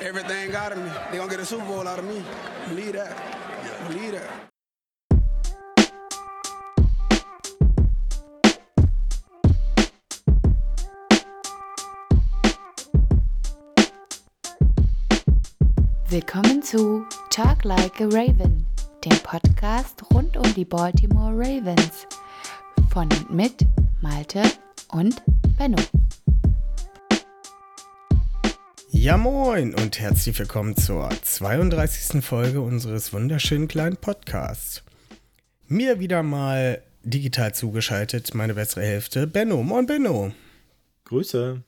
Everything out of me. They gonna get a Super Bowl out of me. Believe that. Believe that. Willkommen zu Talk Like a Raven, dem Podcast rund um die Baltimore Ravens. Von und mit Malte und Benno. Ja moin und herzlich willkommen zur 32. Folge unseres wunderschönen kleinen Podcasts. Mir wieder mal digital zugeschaltet, meine bessere Hälfte, Benno. Moin Benno. Grüße.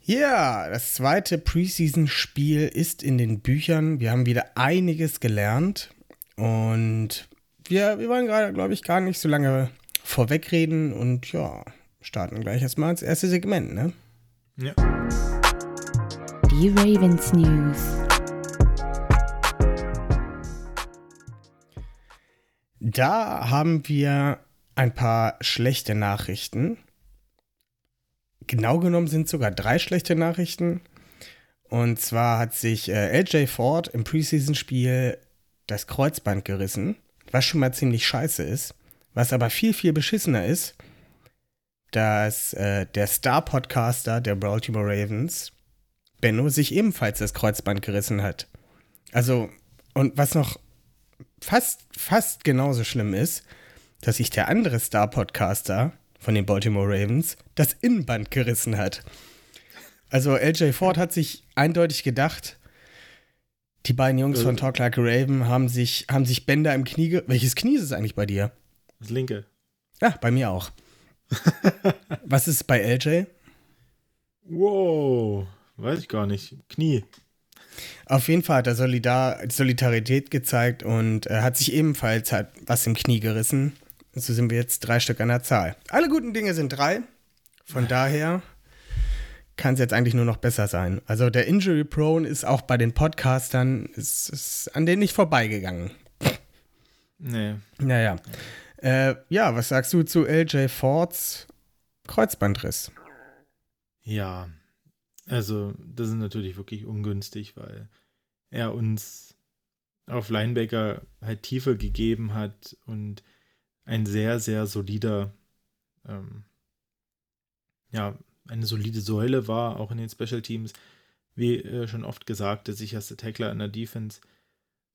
Ja, das zweite Preseason-Spiel ist in den Büchern. Wir haben wieder einiges gelernt und wir, wir wollen gerade, glaube ich, gar nicht so lange vorwegreden und ja, starten gleich erstmal ins erste Segment, ne? Ja. Die Ravens News. Da haben wir ein paar schlechte Nachrichten. Genau genommen sind sogar drei schlechte Nachrichten. Und zwar hat sich äh, LJ Ford im Preseason-Spiel das Kreuzband gerissen, was schon mal ziemlich scheiße ist. Was aber viel, viel beschissener ist, dass äh, der Star-Podcaster der Baltimore Ravens, Benno, sich ebenfalls das Kreuzband gerissen hat. Also, und was noch fast, fast genauso schlimm ist, dass sich der andere Star-Podcaster von den Baltimore Ravens das Innenband gerissen hat. Also LJ Ford hat sich eindeutig gedacht, die beiden Jungs von Talk Like a Raven haben sich, haben sich Bänder im Knie. ge- Welches Knie ist es eigentlich bei dir? Das linke. Ja, bei mir auch. Was ist bei LJ? Wow. Weiß ich gar nicht. Knie. Auf jeden Fall hat er Solidar Solidarität gezeigt und äh, hat sich ebenfalls halt was im Knie gerissen. So sind wir jetzt drei Stück an der Zahl. Alle guten Dinge sind drei. Von daher kann es jetzt eigentlich nur noch besser sein. Also der Injury Prone ist auch bei den Podcastern ist, ist an denen nicht vorbeigegangen. Nee. Naja. Äh, ja, was sagst du zu LJ Fords Kreuzbandriss? Ja. Also, das ist natürlich wirklich ungünstig, weil er uns auf Linebacker halt Tiefe gegeben hat und ein sehr, sehr solider, ähm, ja, eine solide Säule war, auch in den Special Teams. Wie äh, schon oft gesagt, der sicherste Tackler in der Defense.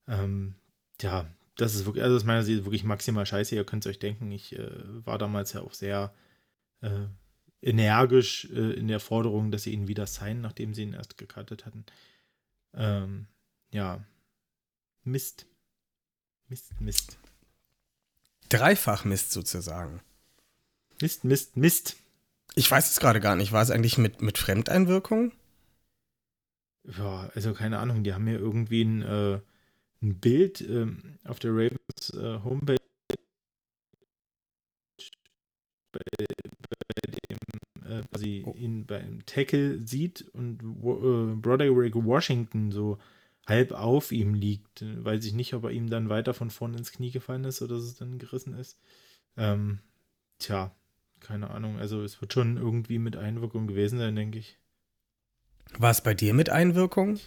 Ähm, ja, das ist wirklich, also aus meiner Sicht wirklich maximal scheiße. Ihr könnt es euch denken, ich äh, war damals ja auch sehr äh, energisch äh, in der Forderung, dass sie ihn wieder signen, nachdem sie ihn erst gekartet hatten. Ähm, ja. Mist. Mist, Mist. Dreifach Mist sozusagen. Mist, Mist, Mist. Ich weiß es gerade gar nicht. War es eigentlich mit, mit Fremdeinwirkung? Ja, also keine Ahnung, die haben mir irgendwie ein, äh, ein Bild ähm, auf der Ravens äh, Homepage bei, bei dem, äh, quasi Oh. ihn beim Tackle sieht und äh, Broderick Washington so halb auf ihm liegt. Äh, Weiß ich nicht, ob er ihm dann weiter von vorne ins Knie gefallen ist oder dass es dann gerissen ist. Ähm, tja, keine Ahnung. Also es wird schon irgendwie mit Einwirkung gewesen sein, denke ich. War es bei dir mit Einwirkung?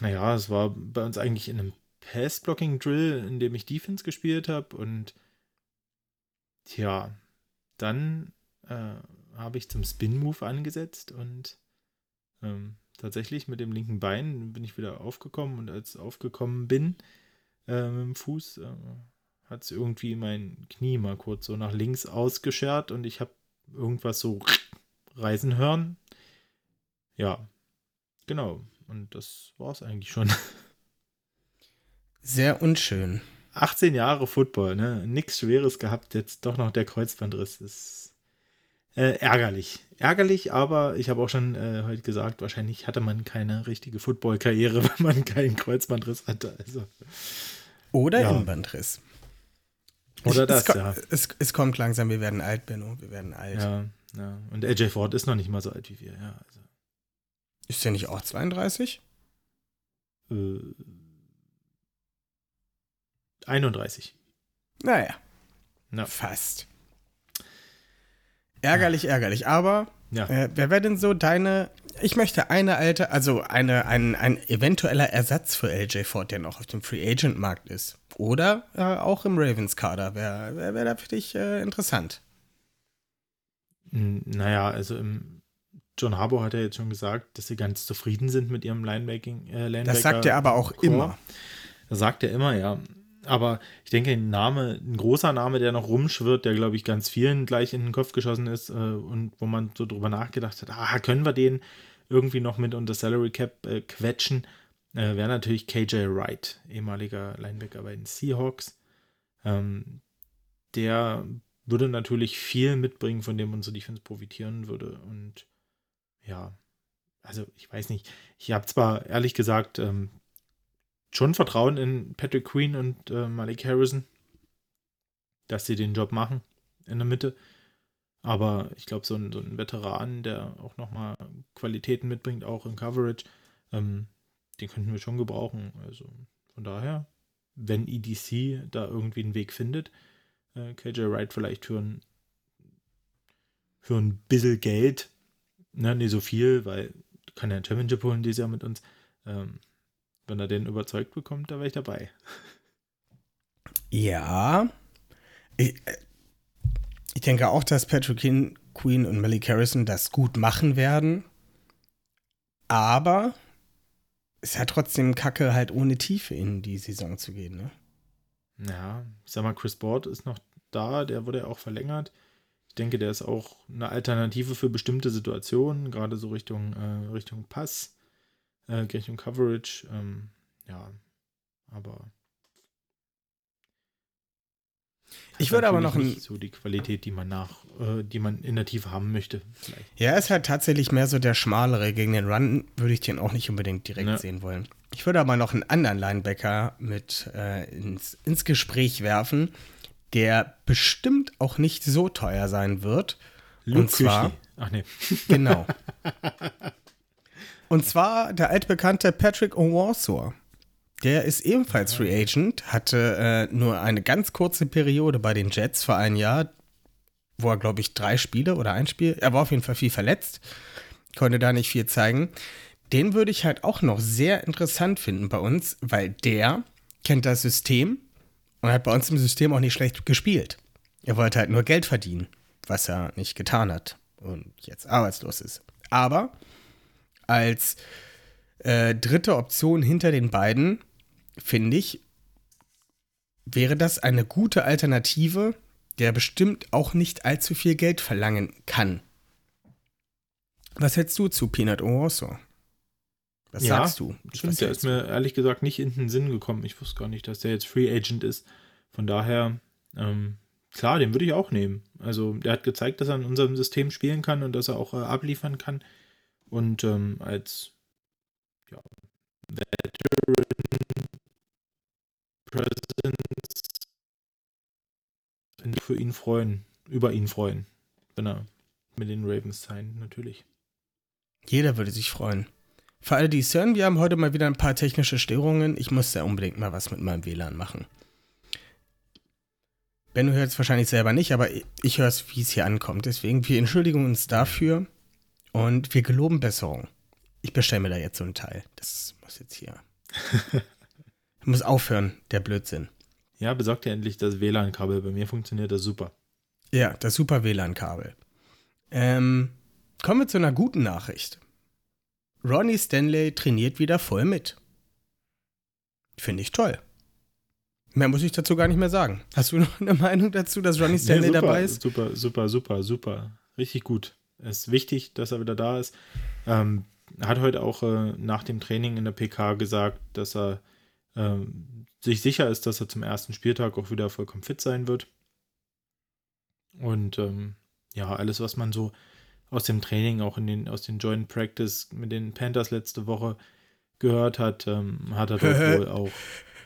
Naja, es war bei uns eigentlich in einem Pass-Blocking-Drill, in dem ich Defense gespielt habe und tja, dann äh, habe ich zum Spin-Move angesetzt und ähm, tatsächlich mit dem linken Bein bin ich wieder aufgekommen und als aufgekommen bin äh, mit dem Fuß, äh, hat es irgendwie mein Knie mal kurz so nach links ausgeschert und ich habe irgendwas so reißen hören. Ja, genau. Und das war es eigentlich schon. Sehr unschön. 18 Jahre Football, ne? Nix Schweres gehabt, jetzt doch noch der Kreuzbandriss. ist äh, ärgerlich. Ärgerlich, aber ich habe auch schon äh, heute gesagt, wahrscheinlich hatte man keine richtige Football-Karriere, wenn man keinen Kreuzbandriss hatte. Also, Oder Ja. Innenbandriss. Oder das, es, ja. Es, es kommt langsam, wir werden alt, Benno. Wir werden alt. ja. Ja. Und AJ Ford ist noch nicht mal so alt wie wir, ja. Also, Ist der nicht auch 32? äh, 31. Naja. Ja. Fast. Ärgerlich, ärgerlich. Aber Ja. äh, wer wäre denn so deine. Ich möchte eine alte, also eine, ein, ein eventueller Ersatz für LJ Ford, der noch auf dem Free Agent Markt ist. Oder äh, auch im Ravens Kader. Wäre wär, wär da für dich äh, interessant. Hm, Naja, also im John Harbour hat ja jetzt schon gesagt, dass sie ganz zufrieden sind mit ihrem Linebacking. Äh, Linebacker Das sagt er aber auch Core. immer. Das sagt er immer, ja. Aber ich denke, ein Name, ein großer Name, der noch rumschwirrt, der, glaube ich, ganz vielen gleich in den Kopf geschossen ist äh, und wo man so drüber nachgedacht hat, ah, können wir den irgendwie noch mit unter Salary Cap äh, quetschen, äh, wäre natürlich KJ Wright, ehemaliger Linebacker bei den Seahawks. Ähm, der würde natürlich viel mitbringen, von dem unsere Defense profitieren würde. Und ja, also ich weiß nicht. Ich habe zwar ehrlich gesagt ähm, schon Vertrauen in Patrick Queen und äh, Malik Harrison, dass sie den Job machen in der Mitte. Aber ich glaube, so ein, so ein Veteran, der auch nochmal Qualitäten mitbringt, auch in Coverage, ähm, den könnten wir schon gebrauchen. Also von daher, wenn EDC da irgendwie einen Weg findet, äh, KJ Wright vielleicht für ein, für ein bisschen Geld, ne, nicht so viel, weil kann ja ein Championship holen dieses Jahr mit uns. Ähm, wenn er den überzeugt bekommt, da wäre ich dabei. Ja. Ich, äh, ich denke auch, dass Patrick Queen, Queen und Malik Harrison das gut machen werden. Aber es ist ja trotzdem kacke, halt ohne Tiefe in die Saison zu gehen, ne? Ja, ich sag mal, Chris Board ist noch da, der wurde ja auch verlängert. Ich denke, der ist auch eine Alternative für bestimmte Situationen, gerade so Richtung, äh, Richtung Pass, äh, Richtung Coverage. Ähm, ja, aber. Ich würde aber noch ein- nicht so die Qualität, die man nach, äh, die man in der Tiefe haben möchte. Vielleicht. Ja, ist halt tatsächlich mehr so der schmalere. Gegen den Run würde ich den auch nicht unbedingt direkt Ja. sehen wollen. Ich würde aber noch einen anderen Linebacker mit äh, ins, ins Gespräch werfen, der bestimmt auch nicht so teuer sein wird. Und zwar. Ach nee. genau. Und zwar der altbekannte Patrick Owarsor. Der ist ebenfalls Free Agent, hatte äh, nur eine ganz kurze Periode bei den Jets vor einem Jahr, wo er, glaube ich, drei Spiele oder ein Spiel, er war auf jeden Fall viel verletzt, konnte da nicht viel zeigen. Den würde ich halt auch noch sehr interessant finden bei uns, weil der kennt das System und hat bei uns im System auch nicht schlecht gespielt. Er wollte halt nur Geld verdienen, was er nicht getan hat und jetzt arbeitslos ist. Aber als äh, dritte Option hinter den beiden, finde ich, wäre das eine gute Alternative, der bestimmt auch nicht allzu viel Geld verlangen kann. Was hältst du zu Peanut Owosso? Was Ja, sagst du? Stimmt, der ist mir ehrlich gesagt nicht in den Sinn gekommen. Ich wusste gar nicht, dass der jetzt Free Agent ist. Von daher, ähm, klar, den würde ich auch nehmen. Also, der hat gezeigt, dass er in unserem System spielen kann und dass er auch äh, abliefern kann. Und ähm, als ja, Veteran Presence für ihn freuen, über ihn freuen, wenn er mit den Ravens sein, natürlich. Jeder würde sich freuen. Für alle, die es hören, wir haben heute mal wieder ein paar technische Störungen. Ich muss ja unbedingt mal was mit meinem WLAN machen. Benno hört es wahrscheinlich selber nicht, aber ich höre es, wie es hier ankommt. Deswegen, wir entschuldigen uns dafür und wir geloben Besserung. Ich bestelle mir da jetzt so ein Teil. Das muss jetzt hier. muss aufhören, der Blödsinn. Ja, besorgt ihr endlich das WLAN-Kabel. Bei mir funktioniert das super. Ja, das super WLAN-Kabel. Ähm, kommen wir zu einer guten Nachricht. Ronnie Stanley trainiert wieder voll mit. Finde ich toll. Mehr muss ich dazu gar nicht mehr sagen. Hast du noch eine Meinung dazu, dass Ronnie Stanley super, dabei ist? Super, super, super, super. Richtig gut. Es ist wichtig, dass er wieder da ist. Ähm, er hat heute auch äh, nach dem Training in der PK gesagt, dass er ähm, sich sicher ist, dass er zum ersten Spieltag auch wieder vollkommen fit sein wird. Und ähm, ja, alles, was man so aus dem Training, auch in den, aus den Joint Practice mit den Panthers letzte Woche gehört hat, ähm, hat er dort wohl auch.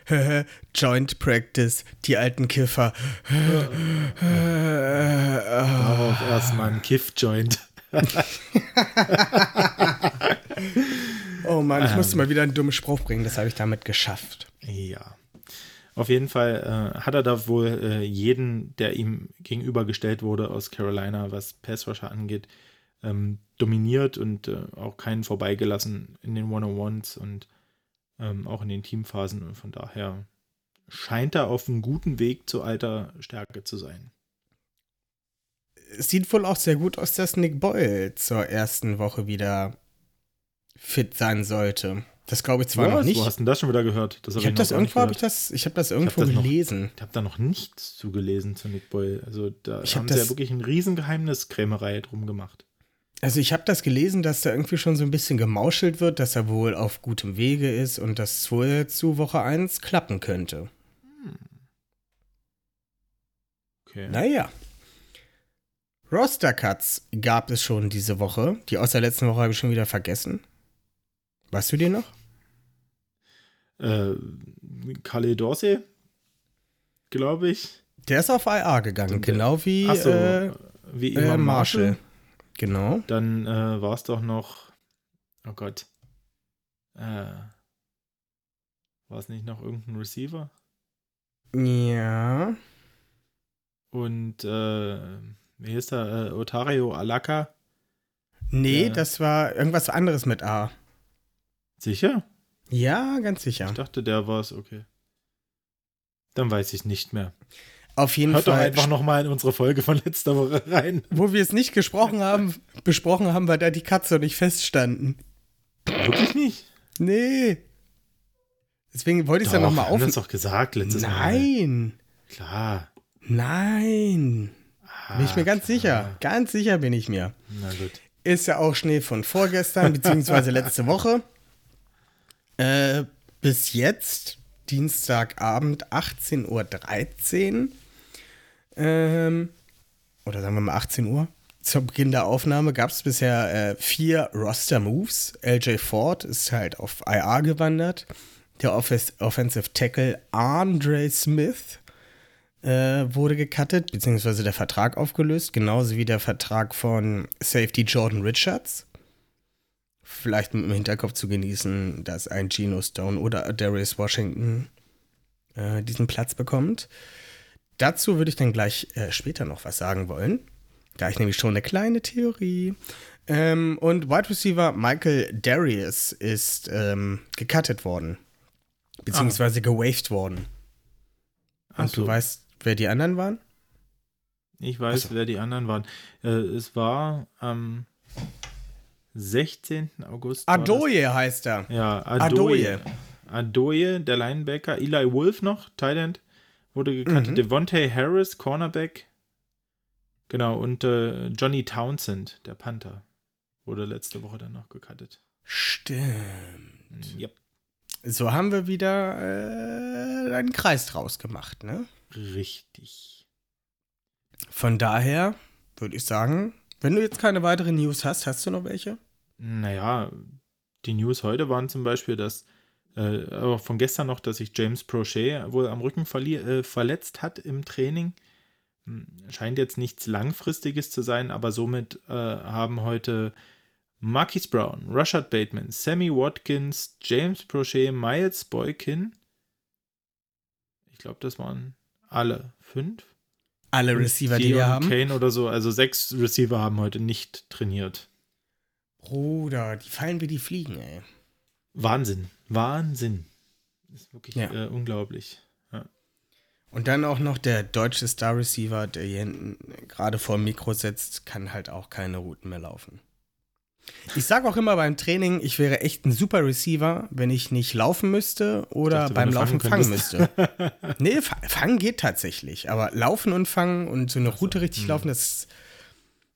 Joint Practice, die alten Kiffer. Darauf erstmal ein Kiff-Joint. Oh Mann, ich musste mal wieder einen dummen Spruch bringen, das habe ich damit geschafft. Ja. Auf jeden Fall äh, hat er da wohl äh, jeden, der ihm gegenübergestellt wurde aus Carolina, was Pass Rusher angeht, ähm, dominiert und äh, auch keinen vorbeigelassen in den One-on-Ones und ähm, auch in den Teamphasen. Und von daher scheint er auf einem guten Weg zu alter Stärke zu sein. Es sieht wohl auch sehr gut aus, dass Nick Boyle zur ersten Woche wieder fit sein sollte. Das glaube ich zwar Was? noch nicht. Wo hast du denn das schon wieder gehört? Das ich hab habe noch das habe ich gehört. das, ich habe das irgendwo das noch- gelesen. Ich habe da noch nichts zugelesen zu Nick Boyle. Also da Ich hab haben sie ja das- wirklich ein Riesengeheimniskrämerei drum gemacht. Also ich habe das gelesen, dass da irgendwie schon so ein bisschen gemauschelt wird, dass er wohl auf gutem Wege ist und das wohl zu Woche 1 klappen könnte. Okay. Naja. Roster-Cuts gab es schon diese Woche. Die aus der letzten Woche habe ich schon wieder vergessen. Weißt du die noch? Äh, Khalil Dorsey, glaube ich. Der ist auf IA gegangen, der- genau wie Achso, äh, wie äh, Marshall. Marshall. Genau. Dann äh, war es doch noch, oh Gott, äh, war es nicht noch irgendein Receiver? Ja. Und äh, wie hieß der? Äh, Otario Alaka? Nee, das war irgendwas anderes mit A. Sicher? Ja, ganz sicher. Ich dachte, der war es, okay. Dann weiß ich nicht mehr. Auf jeden Hört doch Fall. einfach nochmal in unsere Folge von letzter Woche rein. Wo wir es nicht gesprochen haben, besprochen haben, weil da die Katze und ich feststanden. Wirklich nicht? Nee. Deswegen wollte ich es ja Doch, nochmal wir haben auf. das doch gesagt letztes Mal. Nein. Klar. Nein. Bin ich mir Ah, ganz klar. sicher. Ganz sicher bin ich mir. Na gut. Ist ja auch Schnee von vorgestern, beziehungsweise letzte Woche. Äh, bis jetzt, Dienstagabend, 18.13 Uhr. Ähm, oder sagen wir mal 18 Uhr. Zum Beginn der Aufnahme gab es bisher äh, vier Roster-Moves. LJ Ford ist halt auf IR gewandert. Der Offes Offensive Tackle Andre Smith äh, wurde gecuttet, beziehungsweise der Vertrag aufgelöst, genauso wie der Vertrag von Safety Jordan Richards. Vielleicht mit dem Hinterkopf zu genießen, dass ein Geno Stone oder Darius Washington äh, diesen Platz bekommt. Dazu würde ich dann gleich äh, später noch was sagen wollen. Da ich nämlich schon eine kleine Theorie. Ähm, und Wide Receiver Michael Darius ist ähm, gecuttet worden. Beziehungsweise gewaved worden. Ach Und du so. weißt, wer die anderen waren? Ich weiß, so. wer die anderen waren. Äh, es war am 16. August. Adoye heißt er. Ja, Adoye. Adoye. Adoye, der Linebacker. Eli Wolf noch, Thailand, wurde gekannt. Mhm. Devontae Harris, Cornerback. Genau, und äh, Johnny Townsend, der Panther, wurde letzte Woche dann noch gecuttet. Stimmt. Yep. So haben wir wieder äh, einen Kreis draus gemacht, ne? Richtig. Von daher würde ich sagen, wenn du jetzt keine weiteren News hast, hast du noch welche? Naja, die News heute waren zum Beispiel, dass, äh, aber von gestern noch, dass sich James Prochet wohl am Rücken äh, verletzt hat im Training. Hm, Scheint jetzt nichts Langfristiges zu sein, aber somit äh, haben heute Marquis Brown, Rashad Bateman, Sammy Watkins, James Prochet, Miles Boykin. Ich glaube, das waren alle fünf. Alle Receiver, die wir haben. Kane oder so, also sechs Receiver haben heute nicht trainiert. Bruder, die fallen wie die Fliegen, ey. Wahnsinn. Wahnsinn. Das ist wirklich Ja. äh, unglaublich. Und dann auch noch der deutsche Star Receiver, der hier hinten gerade vor dem Mikro sitzt, kann halt auch keine Routen mehr laufen. Ich sage auch immer beim Training, ich wäre echt ein super Receiver, wenn ich nicht laufen müsste oder dachte, beim Laufen fangen fangen müsste. nee, fa- fangen geht tatsächlich, aber laufen und fangen und so eine Route richtig hm. laufen, das ist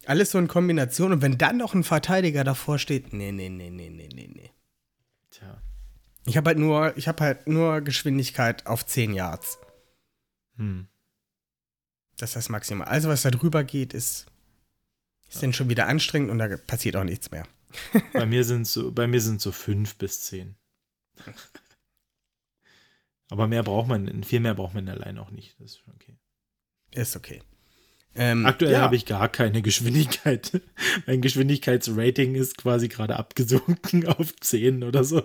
alles so in Kombination. Und wenn dann noch ein Verteidiger davor steht, nee, nee, nee, nee, nee, nee, nee. Tja. Ich habe halt nur, ich habe halt nur Geschwindigkeit auf 10 Yards. Hm. Das ist das Maximal. Also, was da drüber geht, ist, ist dann schon wieder anstrengend und da passiert auch nichts mehr. Bei mir sind so, bei mir sind so fünf bis zehn. Aber mehr braucht man, viel mehr braucht man allein auch nicht. Das ist schon okay. Ist okay. Ähm, Aktuell ja, habe ich gar keine Geschwindigkeit. Mein Geschwindigkeitsrating ist quasi gerade abgesunken auf 10 oder so.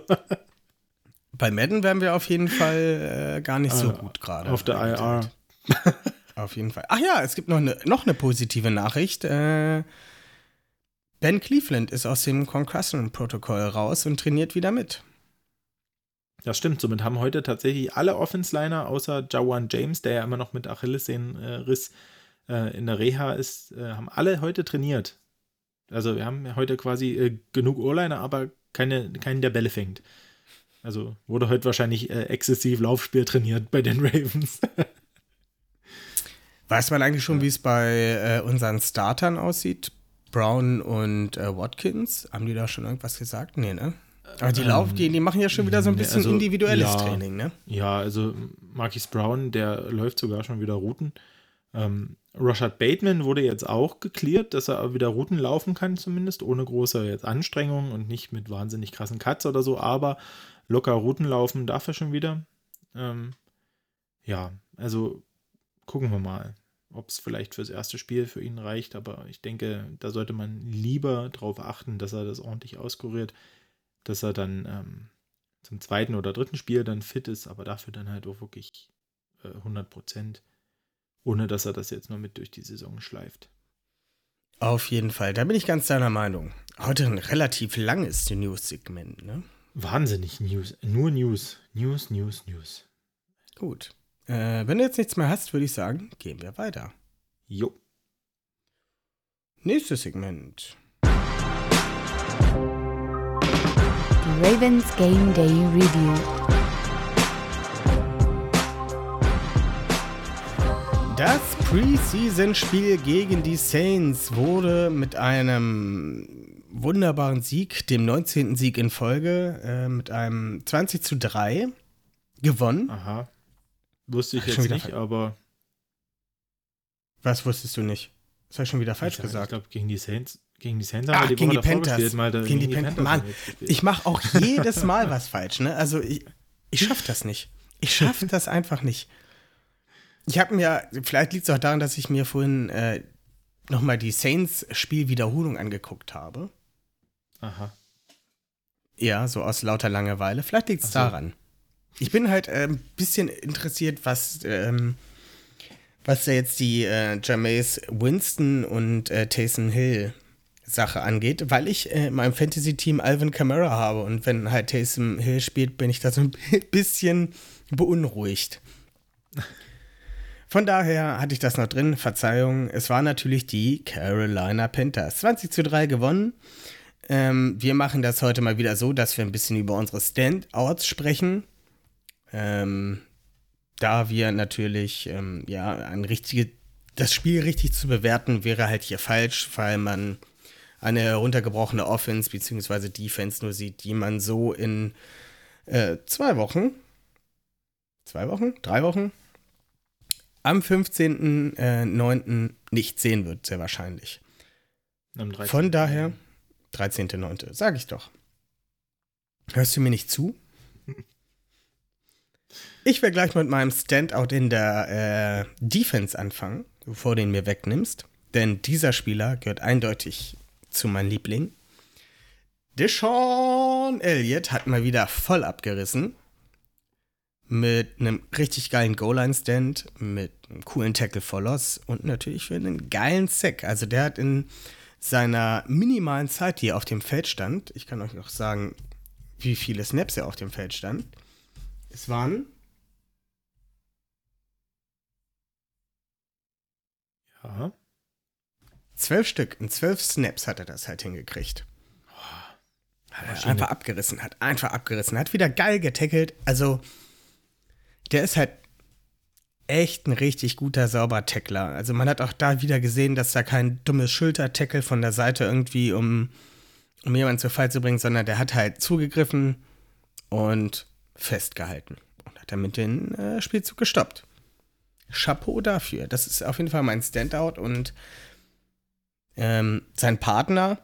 Bei Madden wären wir auf jeden Fall äh, gar nicht so Äh, gut gerade. Auf der IR. Auf jeden Fall. Ach ja, es gibt noch eine, noch eine positive Nachricht. Äh, ben Cleveland ist aus dem Concussion-Protokoll raus und trainiert wieder mit. Das stimmt, somit haben heute tatsächlich alle Offense-Liner außer Jawan James, der ja immer noch mit Achillessehnenriss äh, in der Reha ist, äh, haben alle heute trainiert. Also wir haben heute quasi äh, genug O-Liner, aber keine, keinen, der Bälle fängt. Also wurde heute wahrscheinlich äh, exzessiv Laufspiel trainiert bei den Ravens. Weiß man eigentlich schon, wie es bei äh, unseren Startern aussieht? Brown und äh, Watkins? Haben die da schon irgendwas gesagt? Nee, ne? Aber die Ähm, laufen, die, die machen ja schon wieder so ein bisschen also, individuelles ja. Training, ne? Ja, also Marquis Brown, der läuft sogar schon wieder Routen. Ähm, Rashad Bateman wurde jetzt auch geklärt, dass er wieder Routen laufen kann, zumindest, ohne große jetzt Anstrengungen und nicht mit wahnsinnig krassen Cuts oder so, aber locker Routen laufen darf er schon wieder. Ähm, ja, also gucken wir mal, ob es vielleicht fürs erste Spiel für ihn reicht, aber ich denke, da sollte man lieber darauf achten, dass er das ordentlich auskuriert, dass er dann ähm, zum zweiten oder dritten Spiel dann fit ist, aber dafür dann halt auch wirklich äh, 100 Prozent, ohne dass er das jetzt nur mit durch die Saison schleift. Auf jeden Fall, da bin ich ganz deiner Meinung. Heute ein relativ langes News-Segment, ne? Wahnsinnig News, nur News, News, News, News. Gut. Äh, wenn du jetzt nichts mehr hast, würde ich sagen, gehen wir weiter. Jo. Nächstes Segment. Ravens Game Day Review. Das Preseason-Spiel gegen die Saints wurde mit einem wunderbaren Sieg, dem 19. Sieg in Folge, äh, mit einem 20 zu 3 gewonnen. Aha. Wusste ich Ach, jetzt nicht, aber. Was wusstest du nicht? Das habe ich schon wieder falsch ich, gesagt. Ich glaube, gegen die Saints. Gegen die Saints Ah, haben wir die gegen Woche die Panthers. gespielt, Malte. Gegen die Panthers. Mann. Ich mache auch jedes Mal was falsch, ne? Also ich, ich schaffe das nicht. Ich schaffe das einfach nicht. Ich habe mir, vielleicht liegt es auch daran, dass ich mir vorhin äh, nochmal die Saints-Spielwiederholung angeguckt habe. Aha. Ja, so aus lauter Langeweile. Vielleicht liegt es so. daran. Ich bin halt äh, ein bisschen interessiert, was, ähm, was da jetzt die äh, Jameis Winston und äh, Taysom Hill Sache angeht, weil ich äh, in meinem Fantasy-Team Alvin Kamara habe und wenn halt Taysom Hill spielt, bin ich da so ein bisschen beunruhigt. Von daher hatte ich das noch drin, Verzeihung. Es war natürlich die Carolina Panthers. 20 zu 3 gewonnen. Ähm, wir machen das heute mal wieder so, dass wir ein bisschen über unsere Standouts sprechen. Ähm, da wir natürlich, ähm, ja, ein richtige, das Spiel richtig zu bewerten, wäre halt hier falsch, weil man eine heruntergebrochene Offense bzw. Defense nur sieht, die man so in äh, zwei Wochen, zwei Wochen, drei Wochen, am 15.09. nicht sehen wird, sehr wahrscheinlich. Am 13. Von daher, 13.09., sag ich doch. Hörst du mir nicht zu? Ich werde gleich mit meinem Standout in der äh, Defense anfangen, bevor du ihn mir wegnimmst. Denn dieser Spieler gehört eindeutig zu meinem Liebling. Deshaun Elliott hat mal wieder voll abgerissen. Mit einem richtig geilen Goal-Line-Stand, mit einem coolen Tackle for Loss und natürlich für einen geilen Sack. Also der hat in seiner minimalen Zeit, die er auf dem Feld stand, ich kann euch noch sagen, wie viele Snaps er auf dem Feld stand. Es waren Ja. zwölf Stück. In zwölf Snaps hat er das halt hingekriegt. Hat er Maschine. einfach abgerissen, hat einfach abgerissen, hat wieder geil getackelt. Also, der ist halt echt ein richtig guter, sauber Tackler. Also, man hat auch da wieder gesehen, dass da kein dummes Schultertackle von der Seite irgendwie, um, um jemanden zu Fall zu bringen, sondern der hat halt zugegriffen und festgehalten. Und hat damit den äh, Spielzug gestoppt. Chapeau dafür. Das ist auf jeden Fall mein Standout und ähm, sein Partner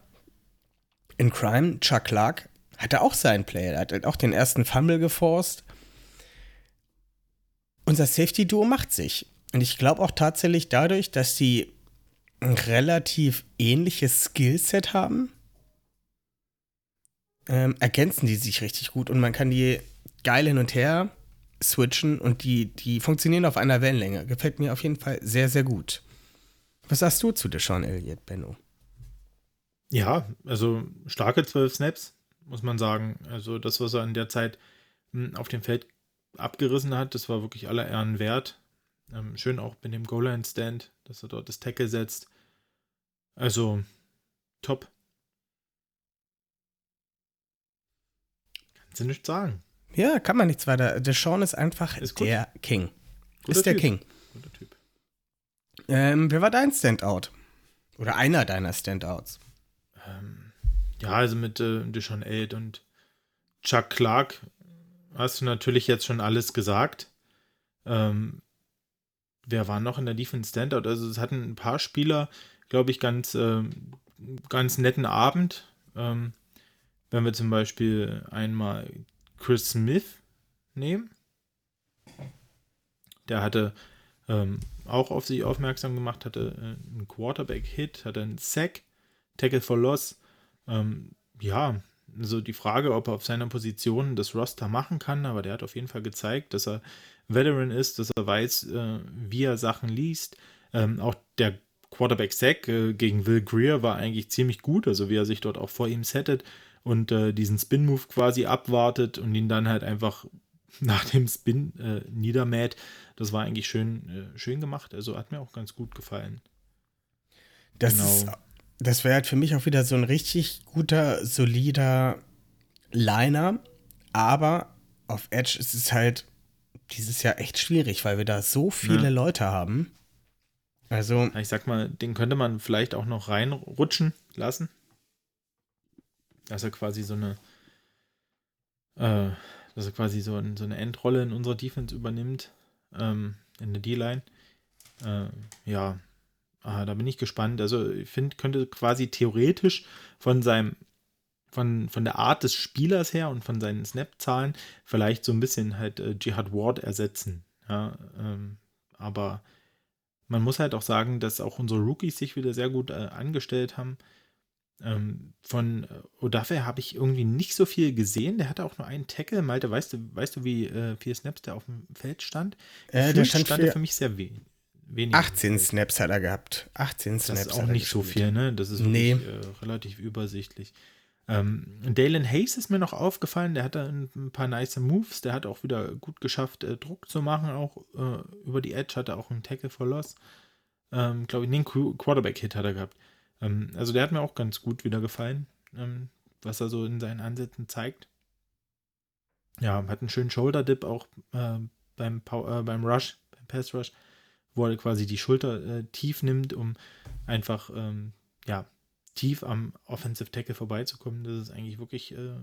in Crime, Chuck Clark, hatte auch seinen Play. Er hat halt auch den ersten Fumble geforst. Unser Safety-Duo macht sich. Und ich glaube auch tatsächlich dadurch, dass die ein relativ ähnliches Skillset haben, ähm, ergänzen die sich richtig gut und man kann die geil hin und her switchen und die, die funktionieren auf einer Wellenlänge. Gefällt mir auf jeden Fall sehr, sehr gut. Was sagst du zu Deshaun Elliott, Benno? Ja, also starke zwölf Snaps, muss man sagen. Also das, was er in der Zeit hm, auf dem Feld abgerissen hat, das war wirklich aller Ehren wert. Ähm, schön auch mit dem Goal-Line-Stand, dass er dort das Tackle setzt. Also, top. Kannst du nicht sagen. Ja, kann man nichts weiter. Deshaun ist einfach Ist der King. Guter ist der Typ. King. Guter Typ. Ähm, wer war dein Standout? Oder einer deiner Standouts? Ähm, ja, also mit äh, Deshaun Elliott und Chuck Clark hast du natürlich jetzt schon alles gesagt. Ähm, wer war noch in der Defense Standout? Also es hatten ein paar Spieler, glaube ich, ganz, ähm, ganz netten Abend. Ähm, wenn wir zum Beispiel einmal Chris Smith nehmen. Der hatte ähm, auch auf sich aufmerksam gemacht, hatte äh, einen Quarterback-Hit, hatte einen Sack, Tackle for Loss. Ähm, ja, also die Frage, ob er auf seiner Position das Roster machen kann, aber der hat auf jeden Fall gezeigt, dass er Veteran ist, dass er weiß, äh, wie er Sachen liest. Ähm, auch der Quarterback-Sack äh, gegen Will Greer war eigentlich ziemlich gut, also wie er sich dort auch vor ihm settet und äh, diesen Spin-Move quasi abwartet und ihn dann halt einfach nach dem Spin äh, niedermäht. Das war eigentlich schön, äh, schön gemacht. Also hat mir auch ganz gut gefallen. Das, Genau. ist, das wäre halt für mich auch wieder so ein richtig guter, solider Liner. Aber auf Edge ist es halt dieses Jahr echt schwierig, weil wir da so viele Ja. Leute haben. Also, Ich sag mal, den könnte man vielleicht auch noch reinrutschen lassen. Dass er quasi so eine, äh, dass er quasi so, ein, so eine Endrolle in unserer Defense übernimmt, ähm, in der D-Line. Äh, ja, ah, da bin ich gespannt. Also ich finde, könnte quasi theoretisch von seinem, von, von der Art des Spielers her und von seinen Snap-Zahlen vielleicht so ein bisschen halt äh, Jihad Ward ersetzen. Ja, ähm, aber man muss halt auch sagen, dass auch unsere Rookies sich wieder sehr gut äh, angestellt haben. Ähm, von äh, Odafe habe ich irgendwie nicht so viel gesehen. Der hatte auch nur einen Tackle. Malte, weißt du, weißt du, wie äh, viele Snaps der auf dem Feld stand? Äh, der stand stand für für mich sehr we wenig. 18 Snaps hat er gehabt. 18 Das Snaps. ist auch hat er nicht so viel, ne? Das ist Nee. wirklich, äh, relativ übersichtlich. Ähm, Dalen Hayes ist mir noch aufgefallen, der hatte ein, ein paar nice Moves, der hat auch wieder gut geschafft, äh, Druck zu machen, auch äh, über die Edge, hatte auch einen Tackle for Loss. Ähm, Glaube ich, nee, einen Qu- Quarterback-Hit hat er gehabt. Ähm, also der hat mir auch ganz gut wieder gefallen, ähm, was er so in seinen Ansätzen zeigt. Ja, hat einen schönen Shoulder-Dip auch äh, beim, Pow- äh, beim Rush, beim Pass-Rush, wo er quasi die Schulter äh, tief nimmt, um einfach ähm, ja, tief am Offensive Tackle vorbeizukommen. Das ist eigentlich wirklich äh,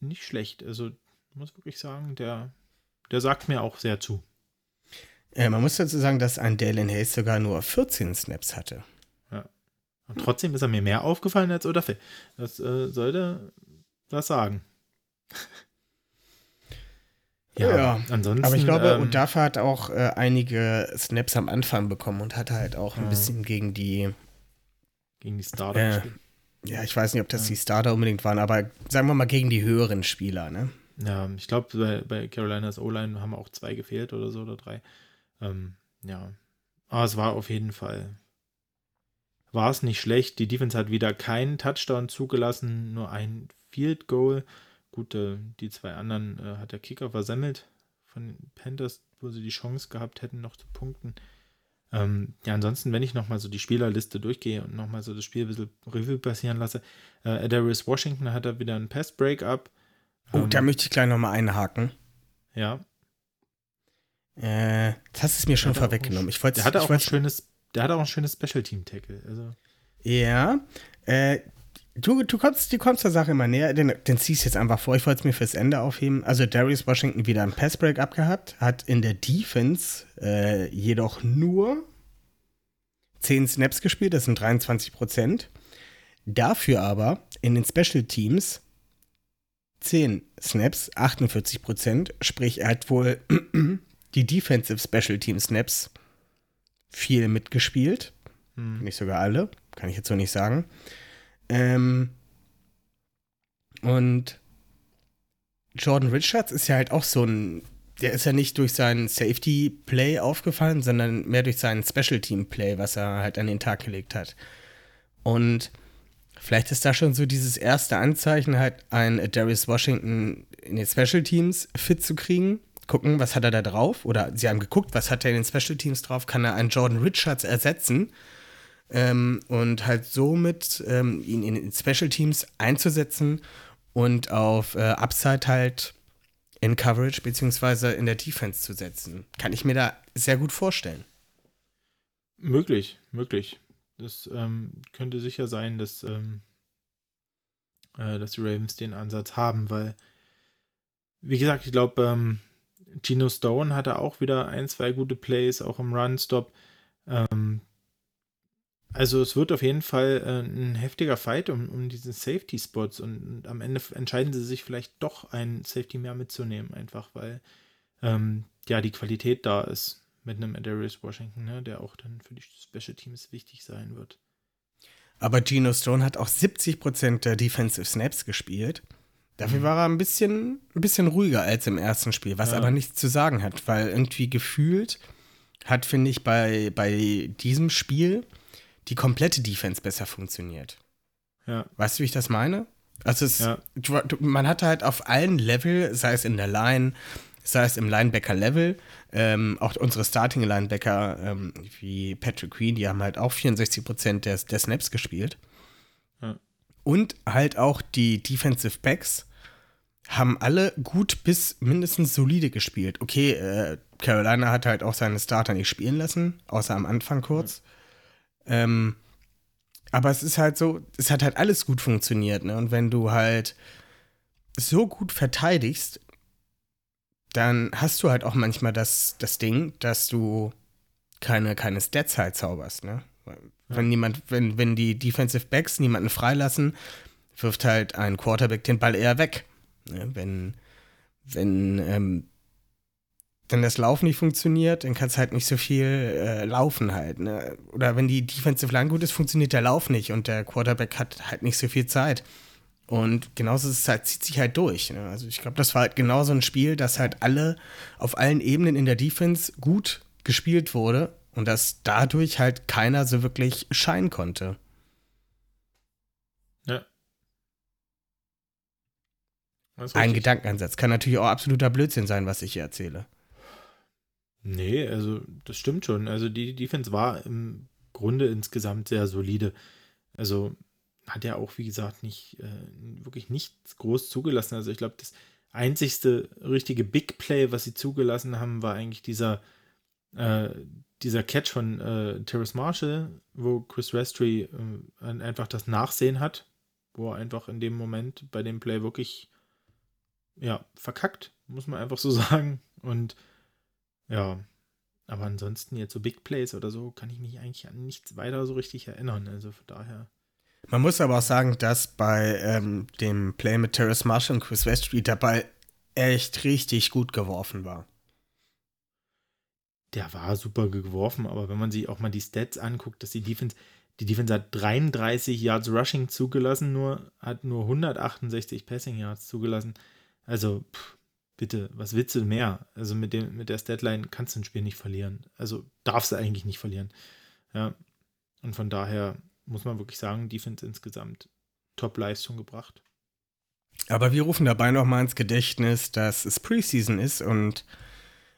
nicht schlecht. Also muss wirklich sagen, der, der sagt mir auch sehr zu. Äh, man muss dazu sagen, dass ein Dalen Hayes sogar nur 14 Snaps hatte. Und trotzdem ist er mir mehr aufgefallen als Odafe. Das äh, sollte was sagen. Ja, ansonsten. Aber ich glaube, ähm, Odafe hat auch äh, einige Snaps am Anfang bekommen und hatte halt auch ein Ja. bisschen gegen die, gegen die Starter äh, gespielt. ja, ich weiß nicht, ob das Ja. die Starter unbedingt waren, aber sagen wir mal gegen die höheren Spieler, ne? Ja, ich glaube, bei, bei Carolinas O-Line haben auch zwei gefehlt oder so oder drei. Ähm, ja. Aber es war auf jeden Fall. War es nicht schlecht. Die Defense hat wieder keinen Touchdown zugelassen, nur ein Field Goal. Gut, äh, die zwei anderen äh, hat der Kicker versemmelt von den Panthers, wo sie die Chance gehabt hätten, noch zu punkten. Ähm, ja, ansonsten, wenn ich nochmal so die Spielerliste durchgehe und nochmal so das Spiel ein bisschen Revue passieren lasse, äh, Darius Washington hat da wieder ein Pass-Breakup. Oh, Ähm, da möchte ich gleich nochmal einhaken. ja, Äh, das hast du mir schon vorweggenommen. Ich wollte Der hatte auch ein schönes, der hatte auch ein schönes Special Team Tackle. Also Ja, äh, du, du kommst, du kommst der Sache immer näher, den, den ziehst jetzt einfach vor, ich wollte es mir fürs Ende aufheben. Also Darius Washington wieder ein Passbreak abgehabt, hat in der Defense äh, jedoch nur 10 Snaps gespielt, das sind 23 Prozent. Dafür aber in den Special Teams 10 Snaps, 48 Prozent, sprich er hat wohl die Defensive Special Team Snaps viel mitgespielt hm, nicht sogar alle, kann ich jetzt so nicht sagen. Ähm, und Jordan Richards ist ja halt auch so ein, der ist ja nicht durch seinen Safety-Play aufgefallen, sondern mehr durch seinen Special-Team-Play, was er halt an den Tag gelegt hat. Und vielleicht ist da schon so dieses erste Anzeichen, halt ein Darius Washington in den Special Teams fit zu kriegen. Gucken, was hat er da drauf? Oder sie haben geguckt, was hat er in den Special Teams drauf? Kann er einen Jordan Richards ersetzen? Ähm, und halt somit ähm, ihn in Special Teams einzusetzen und auf äh, Upside halt in Coverage beziehungsweise in der Defense zu setzen. Kann ich mir da sehr gut vorstellen. Möglich, möglich. Das ähm, könnte sicher sein, dass, ähm, äh, dass die Ravens den Ansatz haben, weil, wie gesagt, ich glaube, ähm, Gino Stone hatte auch wieder ein, zwei gute Plays, auch im Run-Stop. Ähm, also es wird auf jeden Fall äh, ein heftiger Fight um, um diese Safety-Spots und, und, am Ende entscheiden sie sich vielleicht doch, ein Safety mehr mitzunehmen, einfach weil ähm, ja die Qualität da ist mit einem Darius Washington, ne, der auch dann für die Special Teams wichtig sein wird. Aber Geno Stone hat auch 70% der Defensive Snaps gespielt. Dafür mhm. war er ein bisschen, ein bisschen ruhiger als im ersten Spiel, was ja. aber nichts zu sagen hat, weil irgendwie gefühlt hat, finde ich, bei, bei diesem Spiel die komplette Defense besser funktioniert. Ja. Weißt du, wie ich das meine? Also es, ja. man hatte halt auf allen Level, sei es in der Line, sei es im Linebacker-Level, ähm, auch unsere Starting-Linebacker ähm, wie Patrick Queen, die haben halt auch 64 Prozent der, der Snaps gespielt. Ja. Und halt auch die Defensive Backs haben alle gut bis mindestens solide gespielt. Okay, äh, Carolina hat halt auch seine Starter nicht spielen lassen, außer am Anfang kurz. Ja. Ähm, aber es ist halt so, es hat halt alles gut funktioniert, ne? Und wenn du halt so gut verteidigst, dann hast du halt auch manchmal das, das Ding, dass du keine, keine Stats halt zauberst, ne? Wenn ja. niemand, wenn, wenn die Defensive Backs niemanden freilassen, wirft halt ein Quarterback den Ball eher weg. Ne? Wenn, wenn, ähm, wenn das Laufen nicht funktioniert, dann kannst du halt nicht so viel äh, laufen halt. Ne? Oder wenn die Defensive Line gut ist, funktioniert der Lauf nicht und der Quarterback hat halt nicht so viel Zeit. Und genauso ist es halt, zieht sich halt durch. Ne? Also ich glaube, das war halt genau so ein Spiel, das halt alle auf allen Ebenen in der Defense gut gespielt wurde und dass dadurch halt keiner so wirklich scheinen konnte. Ja. Ein Gedankenansatz. Kann natürlich auch absoluter Blödsinn sein, was ich hier erzähle. Nee, also das stimmt schon. Also die Defense war im Grunde insgesamt sehr solide. Also hat er auch, wie gesagt, nicht äh, wirklich nichts groß zugelassen. Also ich glaube, das einzigste richtige Big Play, was sie zugelassen haben, war eigentlich dieser, äh, dieser Catch von äh, Terrace Marshall, wo Chris Restry äh, einfach das Nachsehen hat, wo er einfach in dem Moment bei dem Play wirklich ja, verkackt, muss man einfach so sagen. Und ja, aber ansonsten jetzt so Big Plays oder so kann ich mich eigentlich an nichts weiter so richtig erinnern. Also von daher. Man muss aber auch sagen, dass bei ähm, dem Play mit Terrace Marshall und Chris Weststreet der Ball echt richtig gut geworfen war. Der war super geworfen, aber wenn man sich auch mal die Stats anguckt, dass die Defense, die Defense hat 33 Yards Rushing zugelassen, nur hat nur 168 Passing Yards zugelassen. Also pff, bitte, was willst du mehr? Also mit dem mit der Statline kannst du ein Spiel nicht verlieren. Also darfst du eigentlich nicht verlieren. Ja. Und von daher muss man wirklich sagen, Defense insgesamt Top-Leistung gebracht. Aber wir rufen dabei nochmal ins Gedächtnis, dass es Preseason ist und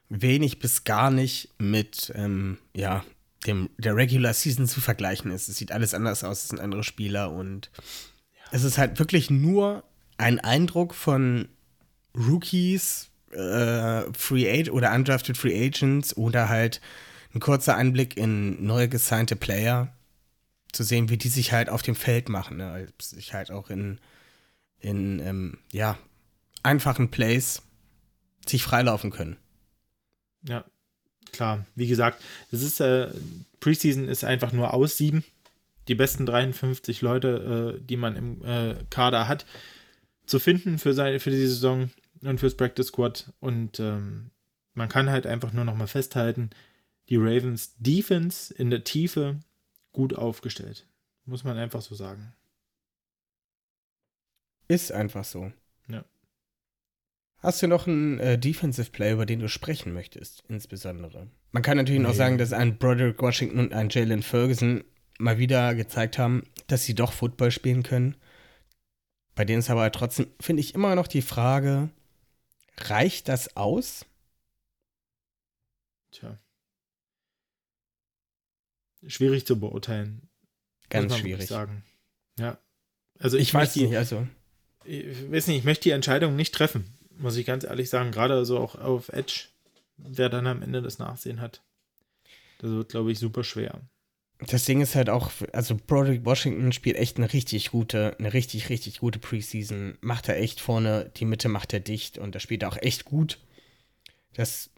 wenig bis gar nicht mit ähm, ja, dem, der Regular Season zu vergleichen ist. Es sieht alles anders aus, es sind andere Spieler und ja. es ist halt wirklich nur ein Eindruck von Rookies, äh, Free Agent oder Undrafted Free Agents oder halt ein kurzer Einblick in neu gesignte Player zu sehen, wie die sich halt auf dem Feld machen, ne? sich halt auch in, in ähm, ja, einfachen Plays sich freilaufen können. Ja, klar. Wie gesagt, das ist äh, Preseason ist einfach nur aussieben. Die besten 53 Leute, äh, die man im äh, Kader hat, zu finden für seine für die Saison und fürs Practice Squad. Und ähm, man kann halt einfach nur noch mal festhalten, die Ravens Defense in der Tiefe gut aufgestellt. Muss man einfach so sagen. Ist einfach so. Ja. Hast du noch einen äh, Defensive Player, über den du sprechen möchtest, insbesondere? Man kann natürlich noch Nee. sagen, dass ein Broderick Washington und ein Jalen Ferguson mal wieder gezeigt haben, dass sie doch Football spielen können. Bei denen ist aber trotzdem, finde ich, immer noch die Frage, reicht das aus? Tja. Schwierig zu beurteilen. Ganz schwierig. Sagen. Ja. Also Ich, ich, weiß die, nicht, also ich weiß nicht, ich möchte die Entscheidung nicht treffen, muss ich ganz ehrlich sagen. Gerade so auch auf Edge, wer dann am Ende das Nachsehen hat. Das wird, glaube ich, super schwer. Das Ding ist halt auch, also Broderick Washington spielt echt eine richtig gute, eine richtig, richtig gute Preseason. Macht er echt vorne, die Mitte macht er dicht und da spielt er auch echt gut. Das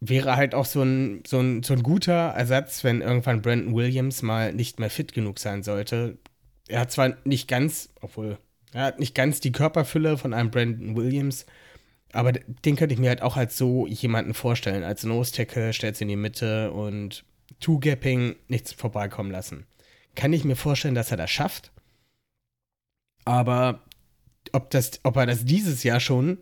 wäre halt auch so ein, so ein, so ein guter Ersatz, wenn irgendwann Brandon Williams mal nicht mehr fit genug sein sollte. Er hat zwar nicht ganz, obwohl, er hat nicht ganz die Körperfülle von einem Brandon Williams, aber den könnte ich mir halt auch als so jemanden vorstellen. Als Nose-Tackle, stellt in die Mitte und Two-Gapping, nichts vorbeikommen lassen. Kann ich mir vorstellen, dass er das schafft. Aber ob, das, ob er das dieses Jahr schon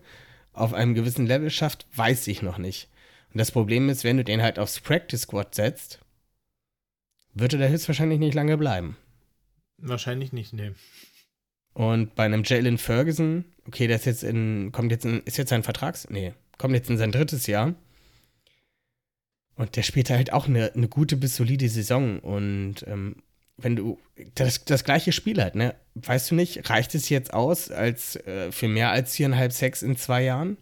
auf einem gewissen Level schafft, weiß ich noch nicht. Und das Problem ist, wenn du den halt aufs Practice Squad setzt, wird er da höchstwahrscheinlich nicht lange bleiben. Wahrscheinlich nicht, nee. Und bei einem Jalen Ferguson, okay, der ist jetzt in, kommt jetzt in, ist jetzt sein Vertrags, nee, kommt jetzt in sein drittes Jahr. Und der spielt halt auch eine, eine gute bis solide Saison. Und ähm, wenn du das, das gleiche Spiel halt, ne, weißt du nicht, reicht es jetzt aus als äh, für mehr als viereinhalb Sex in zwei Jahren?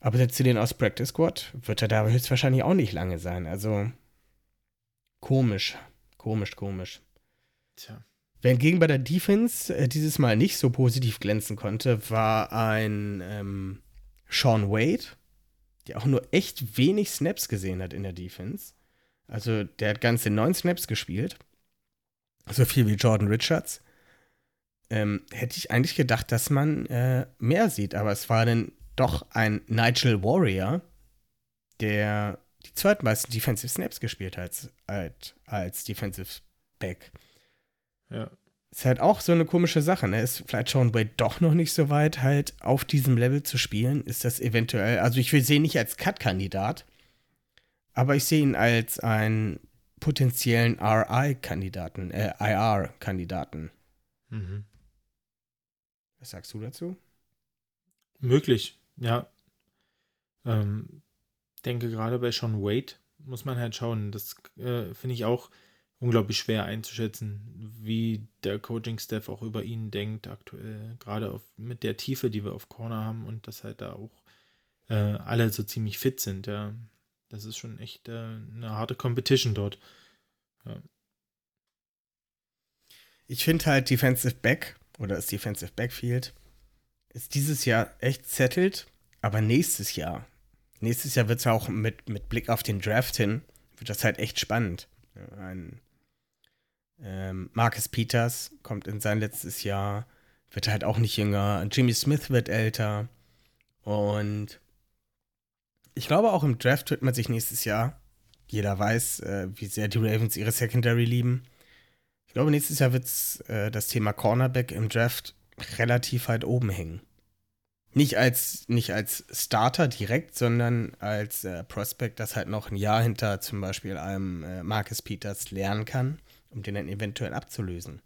Aber setzt du den aus Practice Squad, wird er da höchstwahrscheinlich auch nicht lange sein. Also komisch, komisch, komisch. Tja. Wer hingegen bei der Defense äh, dieses Mal nicht so positiv glänzen konnte, war ein ähm, Sean Wade, der auch nur echt wenig Snaps gesehen hat in der Defense. Also der hat ganze neun Snaps gespielt. So viel wie Jordan Richards. Ähm, hätte ich eigentlich gedacht, dass man äh, mehr sieht, aber es war dann doch ein Nigel Warrior, der die zweitmeisten Defensive Snaps gespielt hat als, als Defensive Back. Ja. Ist halt auch so eine komische Sache, ne? Ist vielleicht Sean Wade doch noch nicht so weit, halt auf diesem Level zu spielen? Ist das eventuell, also ich will sehe ihn nicht als Cut-Kandidat, aber ich sehe ihn als einen potenziellen RI-Kandidaten, äh, IR-Kandidaten. Mhm. Was sagst du dazu? Möglich, ja. Ähm, denke gerade bei Sean Wade muss man halt schauen. Das äh, finde ich auch unglaublich schwer einzuschätzen, wie der Coaching-Staff auch über ihn denkt aktuell. Gerade auf, mit der Tiefe, die wir auf Corner haben und dass halt da auch äh, alle so ziemlich fit sind. Ja. Das ist schon echt äh, eine harte Competition dort. Ja. Ich finde halt Defensive Back oder das Defensive Backfield ist dieses Jahr echt settled, aber nächstes Jahr, nächstes Jahr wird es auch mit, mit Blick auf den Draft hin, wird das halt echt spannend. Ein ähm, Marcus Peters kommt in sein letztes Jahr, wird halt auch nicht jünger. Jimmy Smith wird älter. Und ich glaube, auch im Draft wird man sich nächstes Jahr, jeder weiß, äh, wie sehr die Ravens ihre Secondary lieben. Ich glaube, nächstes Jahr wird äh, das Thema Cornerback im Draft relativ weit oben hängen. Nicht als, nicht als Starter direkt, sondern als äh, Prospect, das halt noch ein Jahr hinter zum Beispiel einem äh, Marcus Peters lernen kann, um den dann eventuell abzulösen.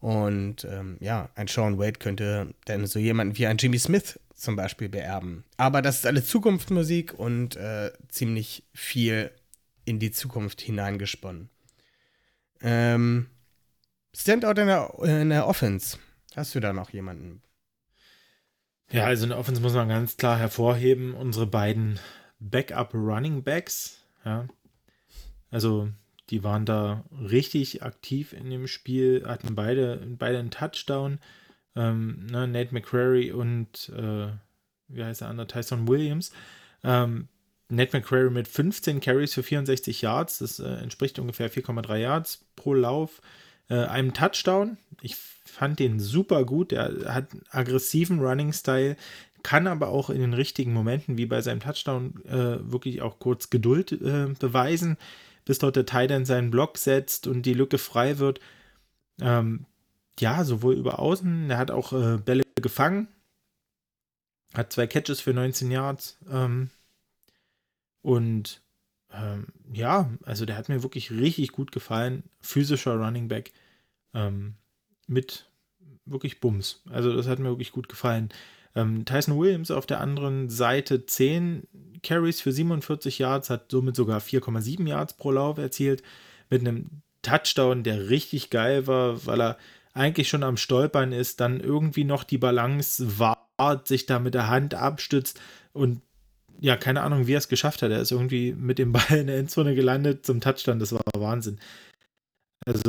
Und ähm, ja, ein Sean Wade könnte dann so jemanden wie ein Jimmy Smith zum Beispiel beerben. Aber das ist alle Zukunftsmusik und äh, ziemlich viel in die Zukunft hineingesponnen. Ähm, Standout in der, in der Offense. Hast du da noch jemanden? Ja, also in der Offense muss man ganz klar hervorheben, unsere beiden Backup Running Backs, ja. Also, die waren da richtig aktiv in dem Spiel, hatten beide, beide einen Touchdown. Ähm, ne, Nate McCrary und äh, wie heißt der andere? Tyson Williams. Ähm, Nate McCrary mit 15 Carries für 64 Yards, das äh, entspricht ungefähr 4,3 Yards pro Lauf, äh, einem Touchdown. Ich fand den super gut. Der hat einen aggressiven Running-Style, kann aber auch in den richtigen Momenten, wie bei seinem Touchdown, äh, wirklich auch kurz Geduld äh, beweisen, bis dort der Titan seinen Block setzt und die Lücke frei wird. Ähm, ja, sowohl über außen, er hat auch äh, Bälle gefangen. hat zwei Catches für 19 Yards. Ähm, und ähm, ja, also der hat mir wirklich richtig gut gefallen. Physischer Running Back ähm, mit wirklich Bums. Also das hat mir wirklich gut gefallen. Ähm, Tyson Williams auf der anderen Seite 10 Carries für 47 Yards, hat somit sogar 4,7 Yards pro Lauf erzielt, mit einem Touchdown, der richtig geil war, weil er eigentlich schon am Stolpern ist, dann irgendwie noch die Balance wahrt, sich da mit der Hand abstützt und ja, keine Ahnung, wie er es geschafft hat. Er ist irgendwie mit dem Ball in der Endzone gelandet zum Touchdown. Das war Wahnsinn. Also.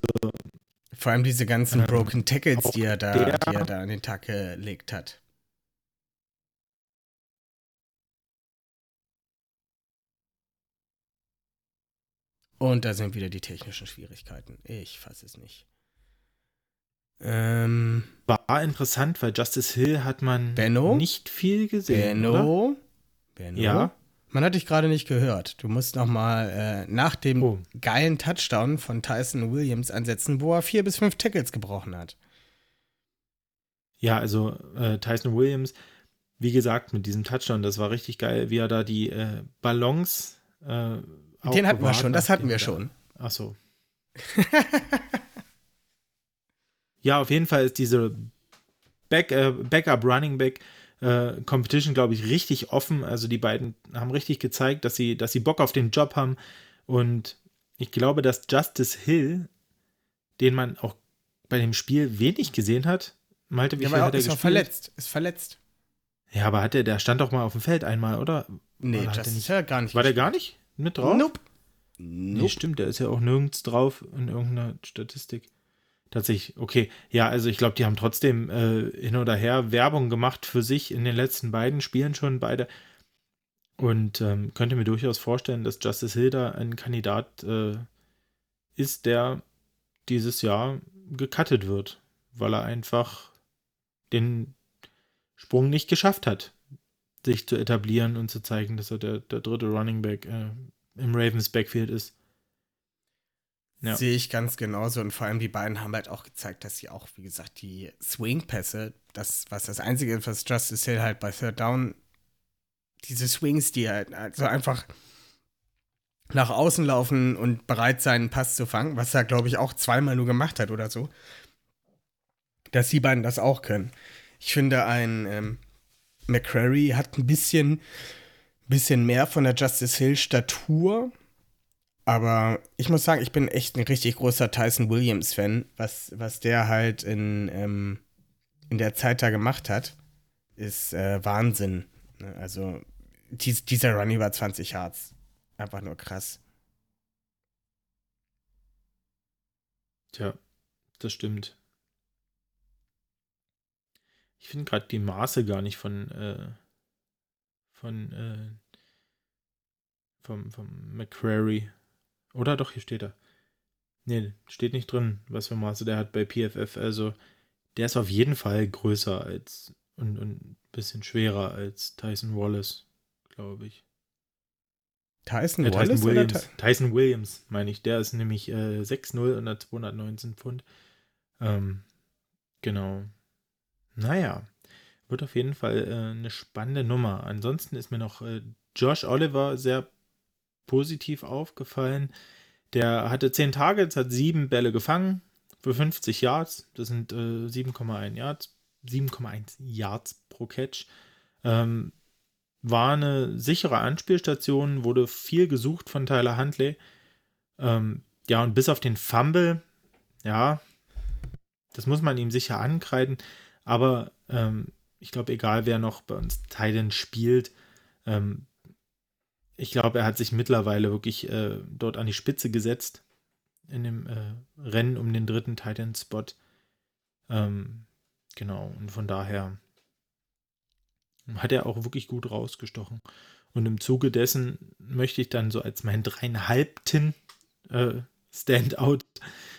Vor allem diese ganzen ähm, Broken Tackles, die er, da, der, die er da an den Tag gelegt hat. Und da sind wieder die technischen Schwierigkeiten. Ich fasse es nicht. Ähm, War interessant, weil Justice Hill hat man Benno? nicht viel gesehen. Benno? Benno? Ja. Man hat dich gerade nicht gehört. Du musst noch mal äh, nach dem oh. geilen Touchdown von Tyson Williams ansetzen, wo er vier bis fünf Tackles gebrochen hat. Ja, also äh, Tyson Williams, wie gesagt, mit diesem Touchdown, das war richtig geil, wie er da die äh, Ballons. Äh, Den hatten wir schon, das hatten wir schon. Ach so. ja, auf jeden Fall ist diese Back, äh, Backup Running Back äh, Competition, glaube ich, richtig offen. Also die beiden haben richtig gezeigt, dass sie, dass sie Bock auf den Job haben. Und ich glaube, dass Justice Hill, den man auch bei dem Spiel wenig gesehen hat, Malte, wie ja, viel hat er ist gespielt? verletzt, ist verletzt. Ja, aber hat der, der stand doch mal auf dem Feld einmal, oder? Nee, oder das ist ja gar nicht. War der gar nicht mit drauf? Nope. nope. Nee, stimmt, der ist ja auch nirgends drauf in irgendeiner Statistik. Tatsächlich, okay. Ja, also ich glaube, die haben trotzdem äh, hin oder her Werbung gemacht für sich in den letzten beiden Spielen schon beide. Und ähm, könnte mir durchaus vorstellen, dass Justice Hilda ein Kandidat äh, ist, der dieses Jahr gecuttet wird, weil er einfach den Sprung nicht geschafft hat, sich zu etablieren und zu zeigen, dass er der, der dritte Running Back äh, im Ravens Backfield ist. Ja. Sehe ich ganz genauso. Und vor allem die beiden haben halt auch gezeigt, dass sie auch, wie gesagt, die Swing-Pässe, das, was das Einzige ist, was Justice Hill halt bei Third Down, diese Swings, die halt also einfach nach außen laufen und bereit sein, einen Pass zu fangen, was er, glaube ich, auch zweimal nur gemacht hat oder so, dass die beiden das auch können. Ich finde, ein ähm, McCrary hat ein bisschen, bisschen mehr von der Justice Hill Statur aber ich muss sagen, ich bin echt ein richtig großer Tyson Williams-Fan. Was, was der halt in, ähm, in der Zeit da gemacht hat, ist äh, Wahnsinn. Ne, also dies, dieser Run über 20 Yards. Einfach nur krass. Tja, das stimmt. Ich finde gerade die Maße gar nicht von, äh, von, äh, vom, vom McCrary. Oder doch, hier steht er. Nee, steht nicht drin, was für Maße der hat bei PFF. Also, der ist auf jeden Fall größer als und, und ein bisschen schwerer als Tyson Wallace, glaube ich. Tyson äh, Wallace? Tyson Williams, Ty Tyson Williams, meine ich. Der ist nämlich äh, 6'0 und hat 219 Pfund. Ähm, genau. Naja, wird auf jeden Fall äh, eine spannende Nummer. Ansonsten ist mir noch äh, Josh Oliver sehr positiv aufgefallen. Der hatte 10 Targets, hat 7 Bälle gefangen für 50 Yards. Das sind äh, 7,1 Yards. 7,1 Yards pro Catch. Ähm, war eine sichere Anspielstation, wurde viel gesucht von Tyler Huntley. Ähm, ja, und bis auf den Fumble, ja, das muss man ihm sicher ankreiden. Aber ähm, ich glaube, egal wer noch bei uns Titan spielt, ähm, ich glaube, er hat sich mittlerweile wirklich äh, dort an die Spitze gesetzt in dem äh, Rennen um den dritten Titan-Spot. Ähm, genau, und von daher hat er auch wirklich gut rausgestochen. Und im Zuge dessen möchte ich dann so als mein dreieinhalbten äh, Standout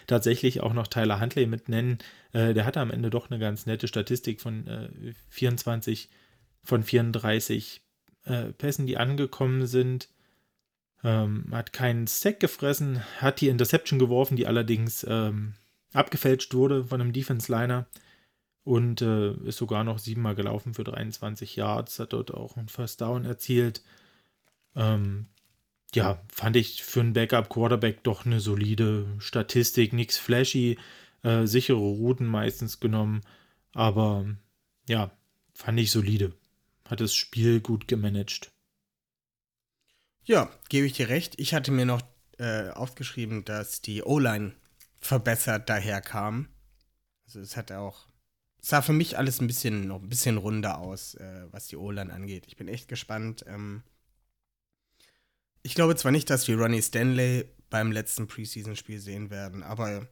tatsächlich auch noch Tyler Huntley mit nennen. Äh, der hatte am Ende doch eine ganz nette Statistik von äh, 24 von 34 äh, Pässen, die angekommen sind. Ähm, hat keinen Sack gefressen, hat die Interception geworfen, die allerdings ähm, abgefälscht wurde von einem Defense-Liner. und äh, ist sogar noch siebenmal gelaufen für 23 Yards, hat dort auch einen First Down erzielt. Ähm, ja, fand ich für einen Backup-Quarterback doch eine solide Statistik, nichts flashy, äh, sichere Routen meistens genommen, aber ja, fand ich solide. Hat das Spiel gut gemanagt. Ja, gebe ich dir recht. Ich hatte mir noch äh, aufgeschrieben, dass die O-Line verbessert daherkam. Also es hat auch, sah für mich alles ein bisschen noch ein bisschen runder aus, äh, was die O-Line angeht. Ich bin echt gespannt. Ähm, ich glaube zwar nicht, dass wir Ronnie Stanley beim letzten Preseason-Spiel sehen werden, aber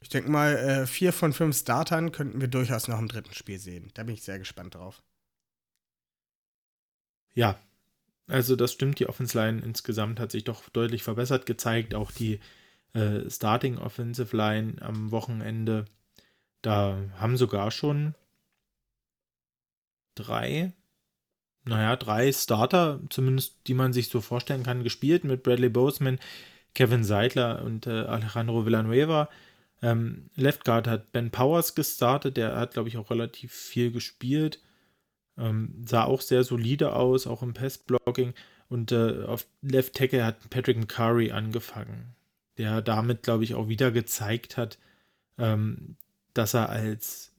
ich denke mal, äh, vier von fünf Startern könnten wir durchaus noch im dritten Spiel sehen. Da bin ich sehr gespannt drauf. Ja, also das stimmt. Die Offense Line insgesamt hat sich doch deutlich verbessert gezeigt. Auch die äh, Starting Offensive Line am Wochenende. Da haben sogar schon drei, naja, drei Starter, zumindest die man sich so vorstellen kann, gespielt mit Bradley Boseman, Kevin Seidler und äh, Alejandro Villanueva. Ähm, Left Guard hat Ben Powers gestartet, der hat, glaube ich, auch relativ viel gespielt. Ähm, sah auch sehr solide aus, auch im Passblocking. Und äh, auf Left Tackle hat Patrick McCurry angefangen, der damit, glaube ich, auch wieder gezeigt hat, ähm, dass er als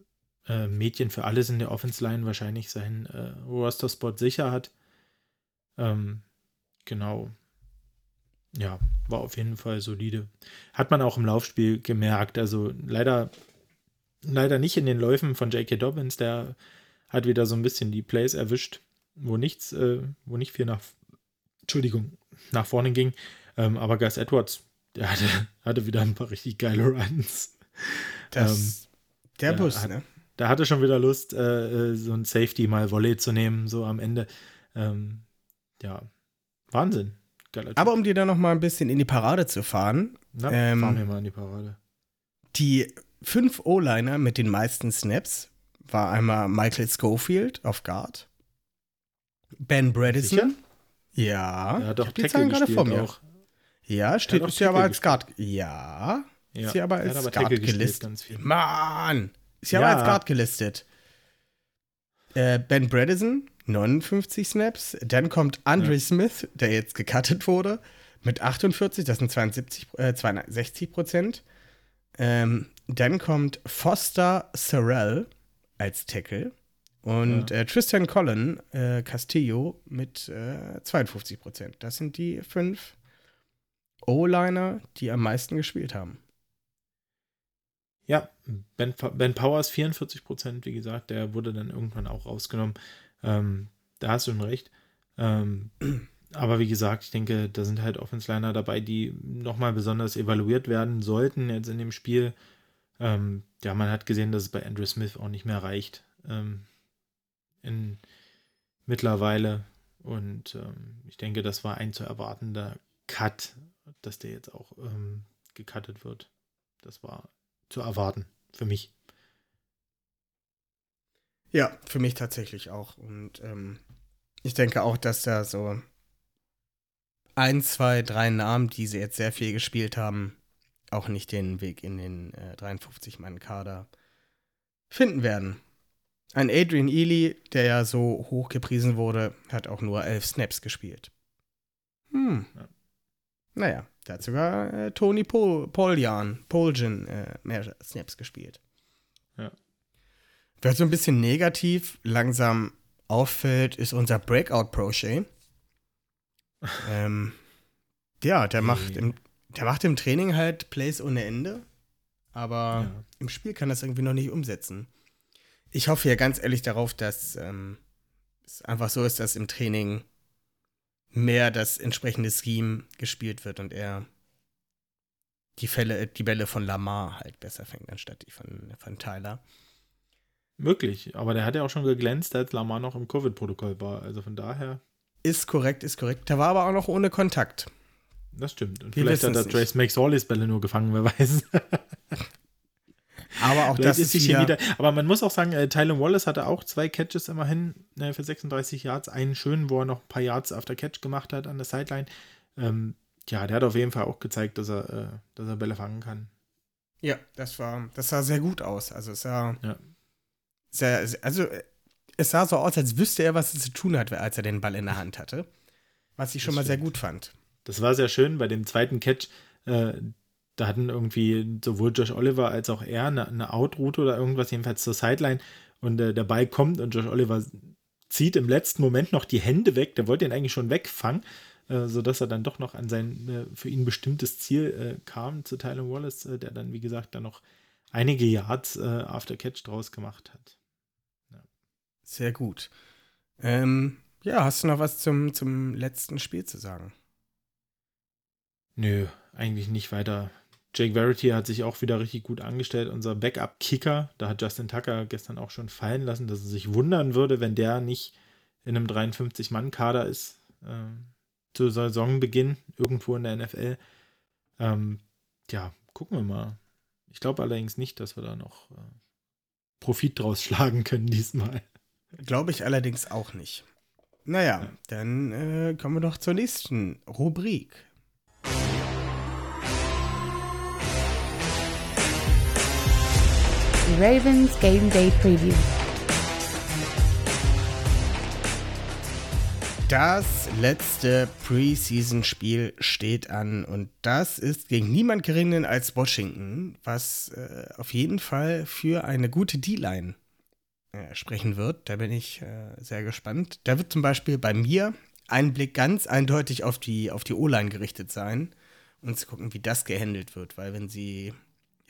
äh, Mädchen für alles in der Offense Line wahrscheinlich seinen äh, Roster-Spot sicher hat. Ähm, genau. Ja, war auf jeden Fall solide. Hat man auch im Laufspiel gemerkt. Also leider, leider nicht in den Läufen von J.K. Dobbins, der hat wieder so ein bisschen die Plays erwischt, wo nichts, äh, wo nicht viel nach, Entschuldigung, nach vorne ging. Ähm, aber Gus Edwards, der hatte, hatte wieder ein paar richtig geile Runs. Das, ähm, der Bus, hat, ne? Da hatte schon wieder Lust, äh, äh, so ein Safety mal Volley zu nehmen, so am Ende. Ähm, ja, Wahnsinn. Geiler Aber um dir da noch mal ein bisschen in die Parade zu fahren. Na, ähm, fahren wir mal in die Parade. Die fünf O-Liner mit den meisten Snaps war einmal Michael Schofield auf Guard. Ben Bredesen. Sicher? Ja. Hat doch die Zahlen gerade vor mir. Auch. Ja, steht ist ja aber als Guard. Ja. ja. Ist ja aber als aber Guard gelistet. Mann! Ist ja, ja, aber als Guard gelistet. Äh, ben Bredesen, 59 Snaps. Dann kommt Andre ja. Smith, der jetzt gecuttet wurde, mit 48, das sind 72, äh, 62 Prozent. Ähm, dann kommt Foster Sorrell als Tackle. Und ja. äh, Tristan Collin äh, Castillo mit äh, 52 Prozent. Das sind die fünf O-Liner, die am meisten gespielt haben. Ja, Ben, ben Powers 44 Prozent, wie gesagt, der wurde dann irgendwann auch rausgenommen. Ähm, da hast du schon recht. Ähm, aber wie gesagt, ich denke, da sind halt Offense-Liner dabei, die nochmal besonders evaluiert werden sollten jetzt in dem Spiel. Ähm, ja, man hat gesehen, dass es bei Andrew Smith auch nicht mehr reicht. Ähm, in, mittlerweile. Und ähm, ich denke, das war ein zu erwartender Cut, dass der jetzt auch ähm, gecuttet wird. Das war zu erwarten für mich. Ja, für mich tatsächlich auch. Und ähm, ich denke auch, dass da so ein, zwei, drei Namen, die sie jetzt sehr viel gespielt haben, auch nicht den Weg in den äh, 53-Mann-Kader finden werden. Ein Adrian Ely, der ja so hoch gepriesen wurde, hat auch nur elf Snaps gespielt. Hm. Ja. Naja, da hat sogar äh, Tony Pol Poljan, Poljan äh, mehr Snaps gespielt. Ja. Wer so ein bisschen negativ langsam auffällt, ist unser Breakout Prochet. ähm, ja, der macht im der macht im Training halt Plays ohne Ende, aber ja. im Spiel kann das irgendwie noch nicht umsetzen. Ich hoffe ja ganz ehrlich darauf, dass ähm, es einfach so ist, dass im Training mehr das entsprechende Scheme gespielt wird und er die Fälle, die Bälle von Lamar halt besser fängt, anstatt die von, von Tyler. Möglich, aber der hat ja auch schon geglänzt, als Lamar noch im Covid-Protokoll war. Also von daher. Ist korrekt, ist korrekt. Der war aber auch noch ohne Kontakt. Das stimmt. Und Wir vielleicht hat der Trace McSorleys Bälle nur gefangen, wer weiß. Aber auch das ist hier wieder. Aber man muss auch sagen, äh, Tylen Wallace hatte auch zwei Catches immerhin äh, für 36 Yards. Einen schönen, wo er noch ein paar Yards after Catch gemacht hat an der Sideline. Ähm, ja, der hat auf jeden Fall auch gezeigt, dass er, äh, dass er Bälle fangen kann. Ja, das war, das sah sehr gut aus. Also es sah Ja. sehr, also es sah so aus, als wüsste er, was er zu tun hat, als er den Ball in der Hand hatte. Was ich schon Das mal sehr stimmt. gut fand. Das war sehr schön bei dem zweiten Catch. Äh, da hatten irgendwie sowohl Josh Oliver als auch er eine, eine Out-Route oder irgendwas, jedenfalls zur Sideline. Und äh, der Ball kommt und Josh Oliver zieht im letzten Moment noch die Hände weg. Der wollte ihn eigentlich schon wegfangen, äh, sodass er dann doch noch an sein äh, für ihn bestimmtes Ziel äh, kam, zu Tyler Wallace, äh, der dann, wie gesagt, dann noch einige Yards äh, after Catch draus gemacht hat. Sehr gut. Ähm, ja, hast du noch was zum, zum letzten Spiel zu sagen? Nö, eigentlich nicht weiter. Jake Verity hat sich auch wieder richtig gut angestellt. Unser Backup-Kicker, da hat Justin Tucker gestern auch schon fallen lassen, dass er sich wundern würde, wenn der nicht in einem 53-Mann-Kader ist äh, zu Saisonbeginn irgendwo in der NFL. Ähm, ja, gucken wir mal. Ich glaube allerdings nicht, dass wir da noch äh, Profit draus schlagen können diesmal. Glaube ich allerdings auch nicht. Naja, Ja. dann äh, kommen wir doch zur nächsten Rubrik. Die Ravens Game Day Preview. Das letzte Preseason-Spiel steht an und das ist gegen niemand geringen als Washington, was äh, auf jeden Fall für eine gute D-Line äh, sprechen wird. Da bin ich äh, sehr gespannt. Da wird zum Beispiel bei mir ein Blick ganz eindeutig auf die, auf die O-Line gerichtet sein und zu gucken, wie das gehandelt wird, weil wenn sie,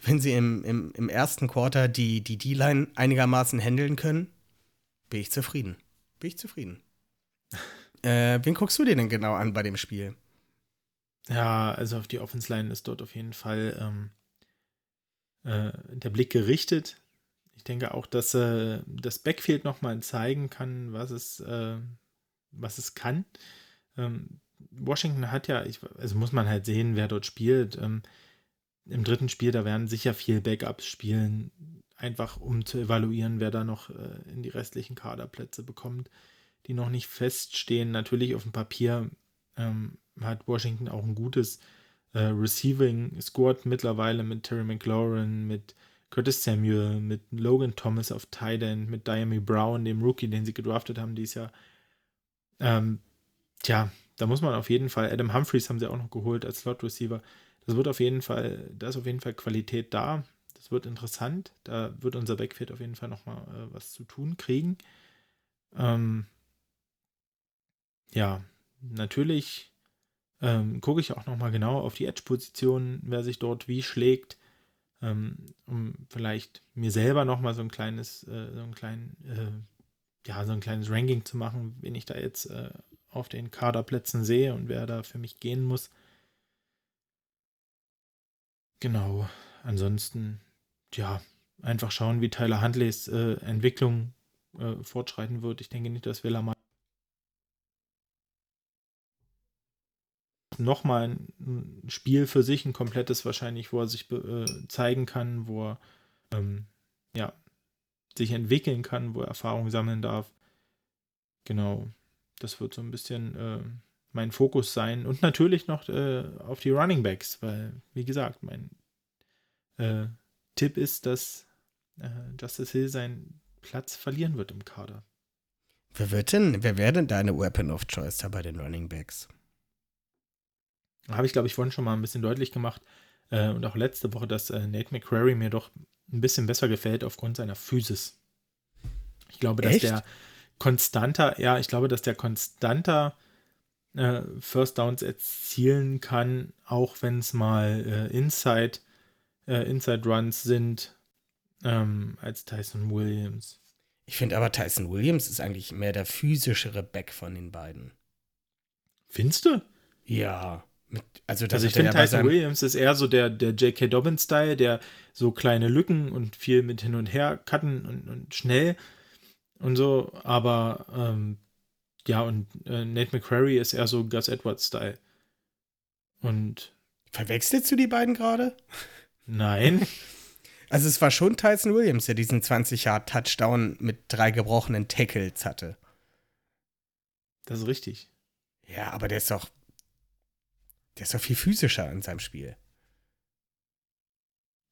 wenn sie im, im, im ersten Quarter die die D-Line einigermaßen handeln können, bin ich zufrieden. Bin ich zufrieden. Äh, wen guckst du dir denn genau an bei dem Spiel? Ja, also auf die Offense Line ist dort auf jeden Fall ähm, äh, der Blick gerichtet. Ich denke auch, dass äh, das Backfield nochmal zeigen kann, was es, äh, was es kann. Ähm, Washington hat ja, ich, also muss man halt sehen, wer dort spielt. Ähm, Im dritten Spiel, da werden sicher viel Backups spielen, einfach um zu evaluieren, wer da noch äh, in die restlichen Kaderplätze bekommt, die noch nicht feststehen. Natürlich auf dem Papier ähm, hat Washington auch ein gutes äh, Receiving Squad mittlerweile mit Terry McLaurin, mit Curtis Samuel, mit Logan Thomas auf Tight End, mit Diami Brown, dem Rookie, den sie gedraftet haben dieses Jahr. Ähm, tja, da muss man auf jeden Fall, Adam Humphreys haben sie auch noch geholt als Slot Receiver. Das wird auf jeden Fall, da ist auf jeden Fall Qualität da. Das wird interessant. Da wird unser Backfield auf jeden Fall nochmal äh, was zu tun kriegen. Ähm, ja, natürlich ähm, gucke ich auch nochmal genau auf die Edge-Position, wer sich dort wie schlägt, ähm, um vielleicht mir selber nochmal so ein kleines, äh, so ein klein, äh, ja, so ein kleines Ranking zu machen, wen ich da jetzt äh, auf den Kaderplätzen sehe und wer da für mich gehen muss. Genau. Ansonsten, ja, einfach schauen, wie Tyler Hundleys äh, Entwicklung äh, fortschreiten wird. Ich denke nicht, dass wir Lamar nochmal ein, Spiel für sich, ein komplettes wahrscheinlich, wo er sich äh, zeigen kann, wo er ähm, ja, sich entwickeln kann, wo er Erfahrung sammeln darf. Genau, das wird so ein bisschen äh, mein Fokus sein. Und natürlich noch äh, auf die Running Backs, weil, wie gesagt, mein äh, Tipp ist, dass äh, Justice Hill seinen Platz verlieren wird im Kader. Wer wird denn, wer wäre denn deine Weapon of Choice da bei den Running Backs? Habe ich, glaube ich, vorhin schon mal ein bisschen deutlich gemacht äh, und auch letzte Woche, dass äh, Nate McCrary mir doch ein bisschen besser gefällt aufgrund seiner Physis. Ich glaube, dass Echt? der konstanter, ja, ich glaube, dass der konstanter äh, First Downs erzielen kann, auch wenn es mal äh, Inside, äh, Inside Runs sind, ähm, als Tyson Williams. Ich finde aber Tyson Williams ist eigentlich mehr der physischere Back von den beiden. Findest du? Ja. Mit, also, Also ich finde ja Tyson Williams ist eher so der, der J.K. Dobbins-Style, der so kleine Lücken und viel mit hin und her cutten und, und schnell und so, aber ähm, ja, und äh, Nate McCrary ist eher so Gus Edwards-Style. Und Verwechselst du die beiden gerade? nein, Also es war schon Tyson Williams, der diesen 20-Yard-Touchdown mit drei gebrochenen Tackles hatte. das ist richtig. Ja, aber der ist doch. Der ist doch viel physischer in seinem Spiel.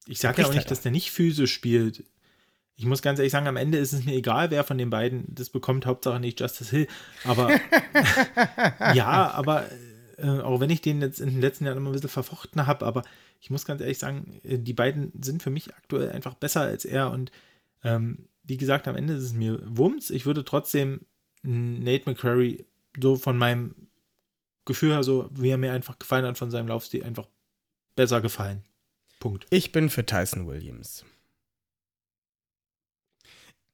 ich sage ja auch nicht, dass der nicht physisch spielt. Ich muss ganz ehrlich sagen, am Ende ist es mir egal, wer von den beiden das bekommt, Hauptsache nicht Justice Hill. Aber ja, aber äh, auch wenn ich den jetzt in den letzten Jahren immer ein bisschen verfochten habe, aber ich muss ganz ehrlich sagen, äh, die beiden sind für mich aktuell einfach besser als er. Und ähm, wie gesagt, am Ende ist es mir Wumms. Ich würde trotzdem Nate McCurry so von meinem Gefühl her, so wie er mir einfach gefallen hat, von seinem Laufstil einfach besser gefallen. Punkt. Ich bin für Tyson Williams.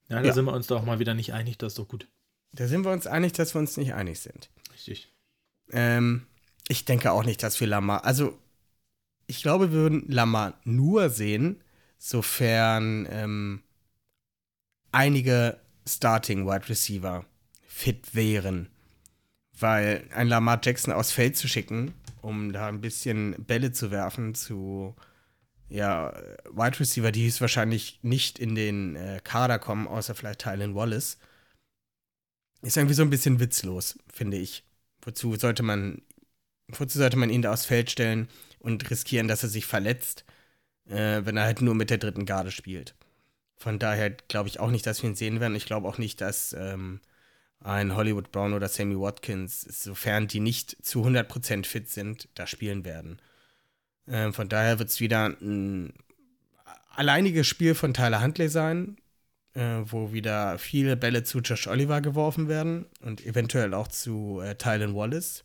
Ja, da ja. sind wir uns doch mal wieder nicht einig, das ist doch gut. Da sind wir uns einig, dass wir uns nicht einig sind. Richtig. Ähm, ich denke auch nicht, dass wir Lamar, also ich glaube, wir würden Lamar nur sehen, sofern ähm, einige Starting Wide Receiver fit wären. Weil ein Lamar Jackson aufs Feld zu schicken, um da ein bisschen Bälle zu werfen zu ja, Wide Receiver, die höchstwahrscheinlich nicht in den äh, Kader kommen, außer vielleicht Tylen Wallace, ist irgendwie so ein bisschen witzlos, finde ich. Wozu sollte man, wozu sollte man ihn da aufs Feld stellen und riskieren, dass er sich verletzt, äh, wenn er halt nur mit der dritten Garde spielt? Von daher glaube ich auch nicht, dass wir ihn sehen werden. Ich glaube auch nicht, dass ähm, ein Hollywood Brown oder Sammy Watkins, sofern die nicht zu 100% fit sind, da spielen werden. Ähm, von daher wird es wieder ein alleiniges Spiel von Tyler Huntley sein, äh, wo wieder viele Bälle zu Josh Oliver geworfen werden und eventuell auch zu äh, Tylen Wallace,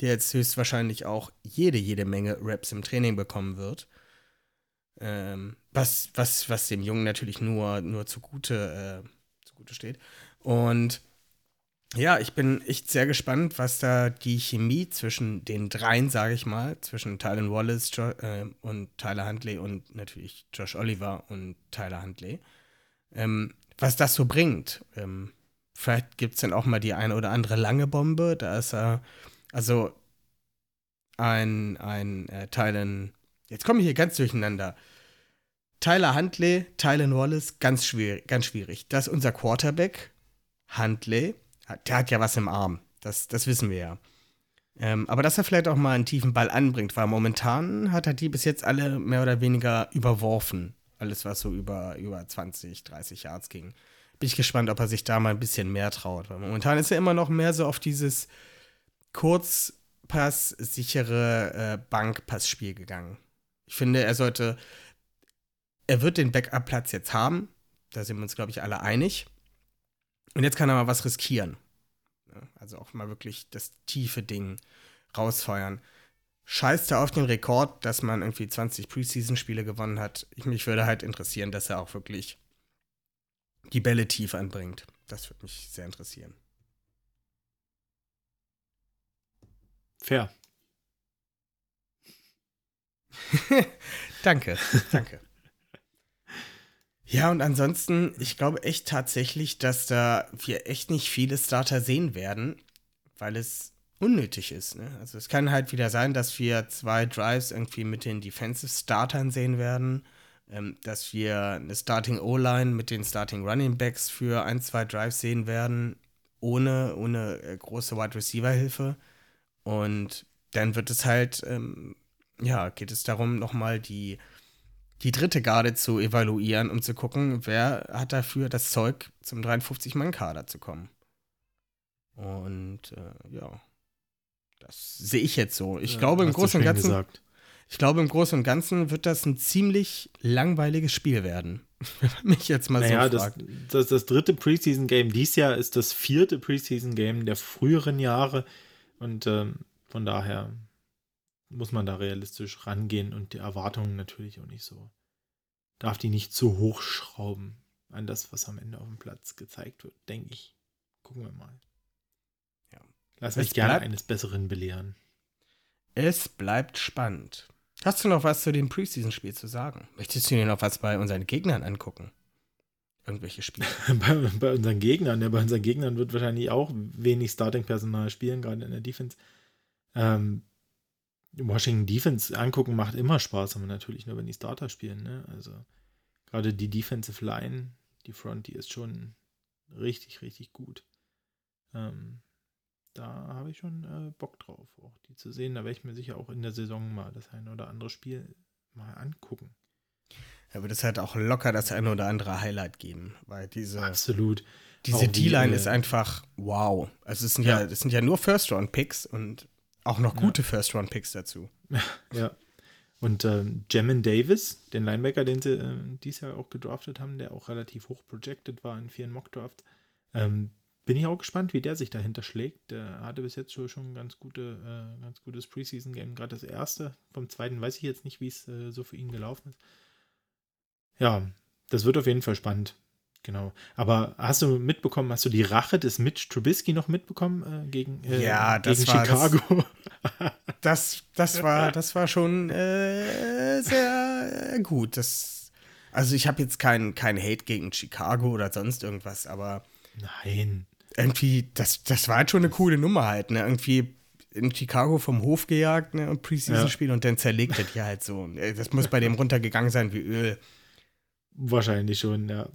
der jetzt höchstwahrscheinlich auch jede, jede Menge Raps im Training bekommen wird. Ähm, was, was, was dem Jungen natürlich nur, nur zugute, äh, zugute steht. Und ja, ich bin echt sehr gespannt, was da die Chemie zwischen den dreien, sage ich mal, zwischen Tylen Wallace jo äh, und Tyler Huntley und natürlich Josh Oliver und Tyler Huntley, ähm, was das so bringt. Ähm, vielleicht gibt es dann auch mal die eine oder andere lange Bombe. Da ist er, also ein, ein äh, Tylen, jetzt komme ich hier ganz durcheinander. Tyler Huntley, Tylen Wallace, ganz schwierig, ganz schwierig. Das ist unser Quarterback, Huntley der hat ja was im Arm. Das, das wissen wir ja. Ähm, aber dass er vielleicht auch mal einen tiefen Ball anbringt, weil momentan hat er die bis jetzt alle mehr oder weniger überworfen. Alles, was so über, über 20, 30 Yards ging. Bin ich gespannt, ob er sich da mal ein bisschen mehr traut. Weil momentan ist er immer noch mehr so auf dieses Kurzpass, sichere äh, Bankpassspiel gegangen. Ich finde, er sollte, er wird den Backup-Platz jetzt haben. Da sind wir uns, glaube ich, alle einig. Und jetzt kann er mal was riskieren. Also auch mal wirklich das tiefe Ding rausfeuern. Scheißt er auf den Rekord, dass man irgendwie 20 Preseason-Spiele gewonnen hat. Ich, mich würde halt interessieren, dass er auch wirklich die Bälle tief anbringt. Das würde mich sehr interessieren. Fair. danke, danke. Ja, und ansonsten, ich glaube echt tatsächlich, dass da wir echt nicht viele Starter sehen werden, weil es unnötig ist. Ne? Also es kann halt wieder sein, dass wir zwei Drives irgendwie mit den Defensive Startern sehen werden, ähm, dass wir eine Starting O-Line mit den Starting Running Backs für ein, zwei Drives sehen werden, ohne, ohne äh, große Wide Receiver Hilfe. Und dann wird es halt, ähm, ja, geht es darum, nochmal die die dritte Garde zu evaluieren, um zu gucken, wer hat dafür das Zeug, zum 53-Mann-Kader zu kommen. Und äh, ja, das sehe ich jetzt so. Ich ja, glaube im Großen und Ganzen. Gesagt. Ich glaube, im Großen und Ganzen wird das ein ziemlich langweiliges Spiel werden. Mich jetzt mal naja, so fragt. Das, das, das dritte Preseason-Game dieses Jahr ist das vierte Preseason-Game der früheren Jahre. Und ähm, von daher muss man da realistisch rangehen und die Erwartungen natürlich auch nicht so, darf die nicht zu hoch schrauben an das, was am Ende auf dem Platz gezeigt wird, denke ich. Gucken wir mal. Ja. Lass mich gerne bleibt, eines Besseren belehren. Es bleibt spannend. Hast du noch was zu dem Preseason-Spiel zu sagen? Möchtest du dir noch was bei unseren Gegnern angucken? Irgendwelche Spiele? bei, bei, unseren Gegnern, ja, bei unseren Gegnern wird wahrscheinlich auch wenig Starting-Personal spielen, gerade in der Defense. Ähm, Washington Defense angucken macht immer Spaß, aber natürlich nur, wenn die Starter spielen. Ne? Also gerade die Defensive Line, die Front, die ist schon richtig, richtig gut. Ähm, da habe ich schon äh, Bock drauf, auch die zu sehen. Da werde ich mir sicher auch in der Saison mal das ein oder andere Spiel mal angucken. da wird es halt auch locker das eine oder andere Highlight geben, weil diese, Absolut. diese D-Line äh, ist einfach wow. Also es sind ja, Ja. es sind ja nur First-Round-Picks und auch noch Ja. gute First-Round-Picks dazu. Ja. Und ähm, Jamin Davis, den Linebacker, den sie äh, dieses Jahr auch gedraftet haben, der auch relativ hoch projected war in vielen Mockdrafts, ähm, bin ich auch gespannt, wie der sich dahinter schlägt. Der hatte bis jetzt schon, schon ein ganz, gute, äh, ganz gutes Preseason-Game, gerade das erste. Vom zweiten weiß ich jetzt nicht, wie es äh, so für ihn gelaufen ist. Ja, das wird auf jeden Fall spannend. Genau. Aber hast du mitbekommen, hast du die Rache des Mitch Trubisky noch mitbekommen äh, gegen, äh, Ja, das gegen war das- Chicago? Das, das war, das war schon äh, sehr äh, gut. Das, also ich habe jetzt keinen kein Hate gegen Chicago oder sonst irgendwas, aber Nein. irgendwie, das, das war halt schon eine coole Nummer halt, ne? Irgendwie in Chicago vom Hof gejagt, ne? Und Preseason-Spiel und dann zerlegt er die halt so. Äh, Das muss bei dem runtergegangen sein wie Öl. Wahrscheinlich schon, ja.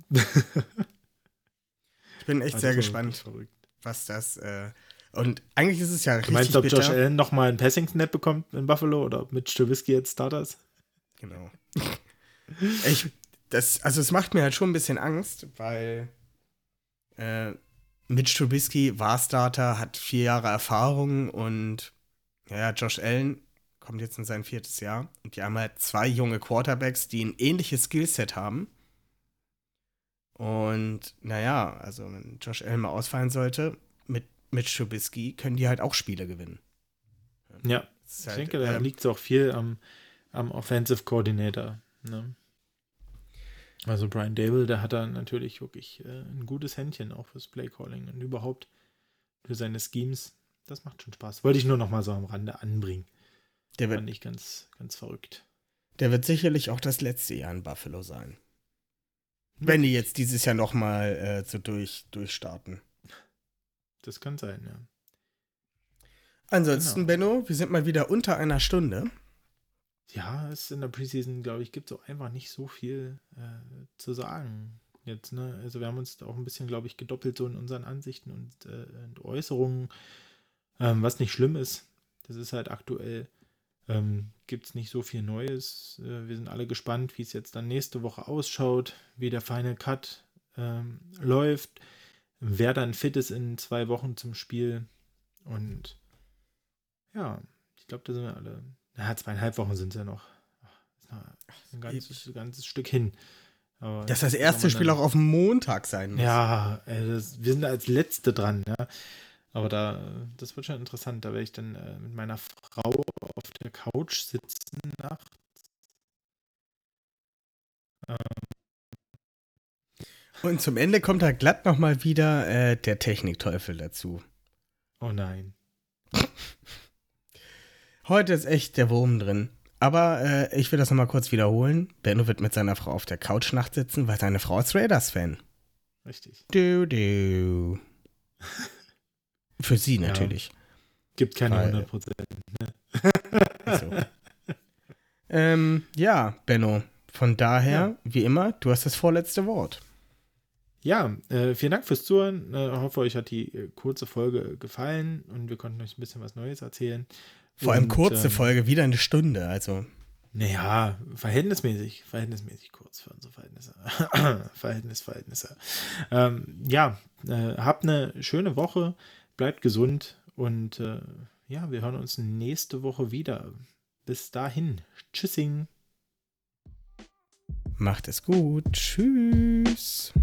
Ich bin echt Also sehr gespannt, Verrückt. was das. Äh, und eigentlich ist es ja Du richtig meinst, ob bitter. Josh Allen nochmal einen Passing-Snap bekommt in Buffalo oder mit Trubisky jetzt Starter ist? Genau. ich, das, also es macht mir halt schon ein bisschen Angst, weil äh, Mitch Trubisky war Starter, hat vier Jahre Erfahrung und ja, Josh Allen kommt jetzt in sein viertes Jahr und die haben halt zwei junge Quarterbacks, die ein ähnliches Skillset haben. Und naja, also wenn Josh Allen mal ausfallen sollte, mit Mitch Trubisky können die halt auch Spiele gewinnen. Ja, ich halt, denke, da ähm, liegt es auch viel am, am Offensive Coordinator. Ne? Also Brian Dable, der hat da natürlich wirklich äh, ein gutes Händchen auch fürs Playcalling und überhaupt für seine Schemes. Das macht schon Spaß. Wollte ich nur noch mal so am Rande anbringen. Der, wird, ich ganz, ganz verrückt. der wird sicherlich auch das letzte Jahr in Buffalo sein. Wenn die jetzt dieses Jahr noch mal äh, so durch, durchstarten. Das kann sein, ja. Ansonsten, Genau. Benno, wir sind mal wieder unter einer Stunde. Ja, es in der Preseason, glaube ich, gibt es auch einfach nicht so viel äh, zu sagen. Jetzt, ne? Also wir haben uns auch ein bisschen, glaube ich, gedoppelt so in unseren Ansichten und, äh, und Äußerungen, ähm, was nicht schlimm ist. Das ist halt aktuell, ähm, gibt es nicht so viel Neues. Äh, wir sind alle gespannt, wie es jetzt dann nächste Woche ausschaut, wie der Final Cut ähm, läuft, wer dann fit ist in zwei Wochen zum Spiel. Und ja, ich glaube, da sind wir alle. Ja, zweieinhalb Wochen sind es ja noch. Noch ein ganzes, ganzes Stück hin. Aber Dass das erste Spiel auch auf dem Montag sein muss. Ja, äh, das, wir sind als Letzte dran, ja. Aber da, das wird schon interessant. Da werde ich dann äh, mit meiner Frau auf der Couch sitzen nachts. Und zum Ende kommt da glatt noch mal wieder äh, der Technikteufel dazu. Oh nein. Heute ist echt der Wurm drin. Aber äh, ich will das noch mal kurz wiederholen. Benno wird mit seiner Frau auf der Couch nachts sitzen, weil seine Frau ist Raiders-Fan. Richtig. Du, du. Für sie Ja. natürlich. Gibt keine Weil- 100 Prozent. So. ähm, ja, Benno. Von daher, wie immer, du hast das vorletzte Wort. Ja, äh, vielen Dank fürs Zuhören. Äh, hoffe, euch hat die äh, kurze Folge gefallen und wir konnten euch ein bisschen was Neues erzählen. Vor allem Und, kurze ähm, Folge, wieder eine Stunde. Also, Naja, verhältnismäßig, verhältnismäßig kurz für unsere Verhältnisse. Verhältnis, Verhältnisse. Ähm, ja, äh, habt eine schöne Woche, bleibt gesund und äh, ja, wir hören uns nächste Woche wieder. Bis dahin, tschüssing. macht es gut. Tschüss.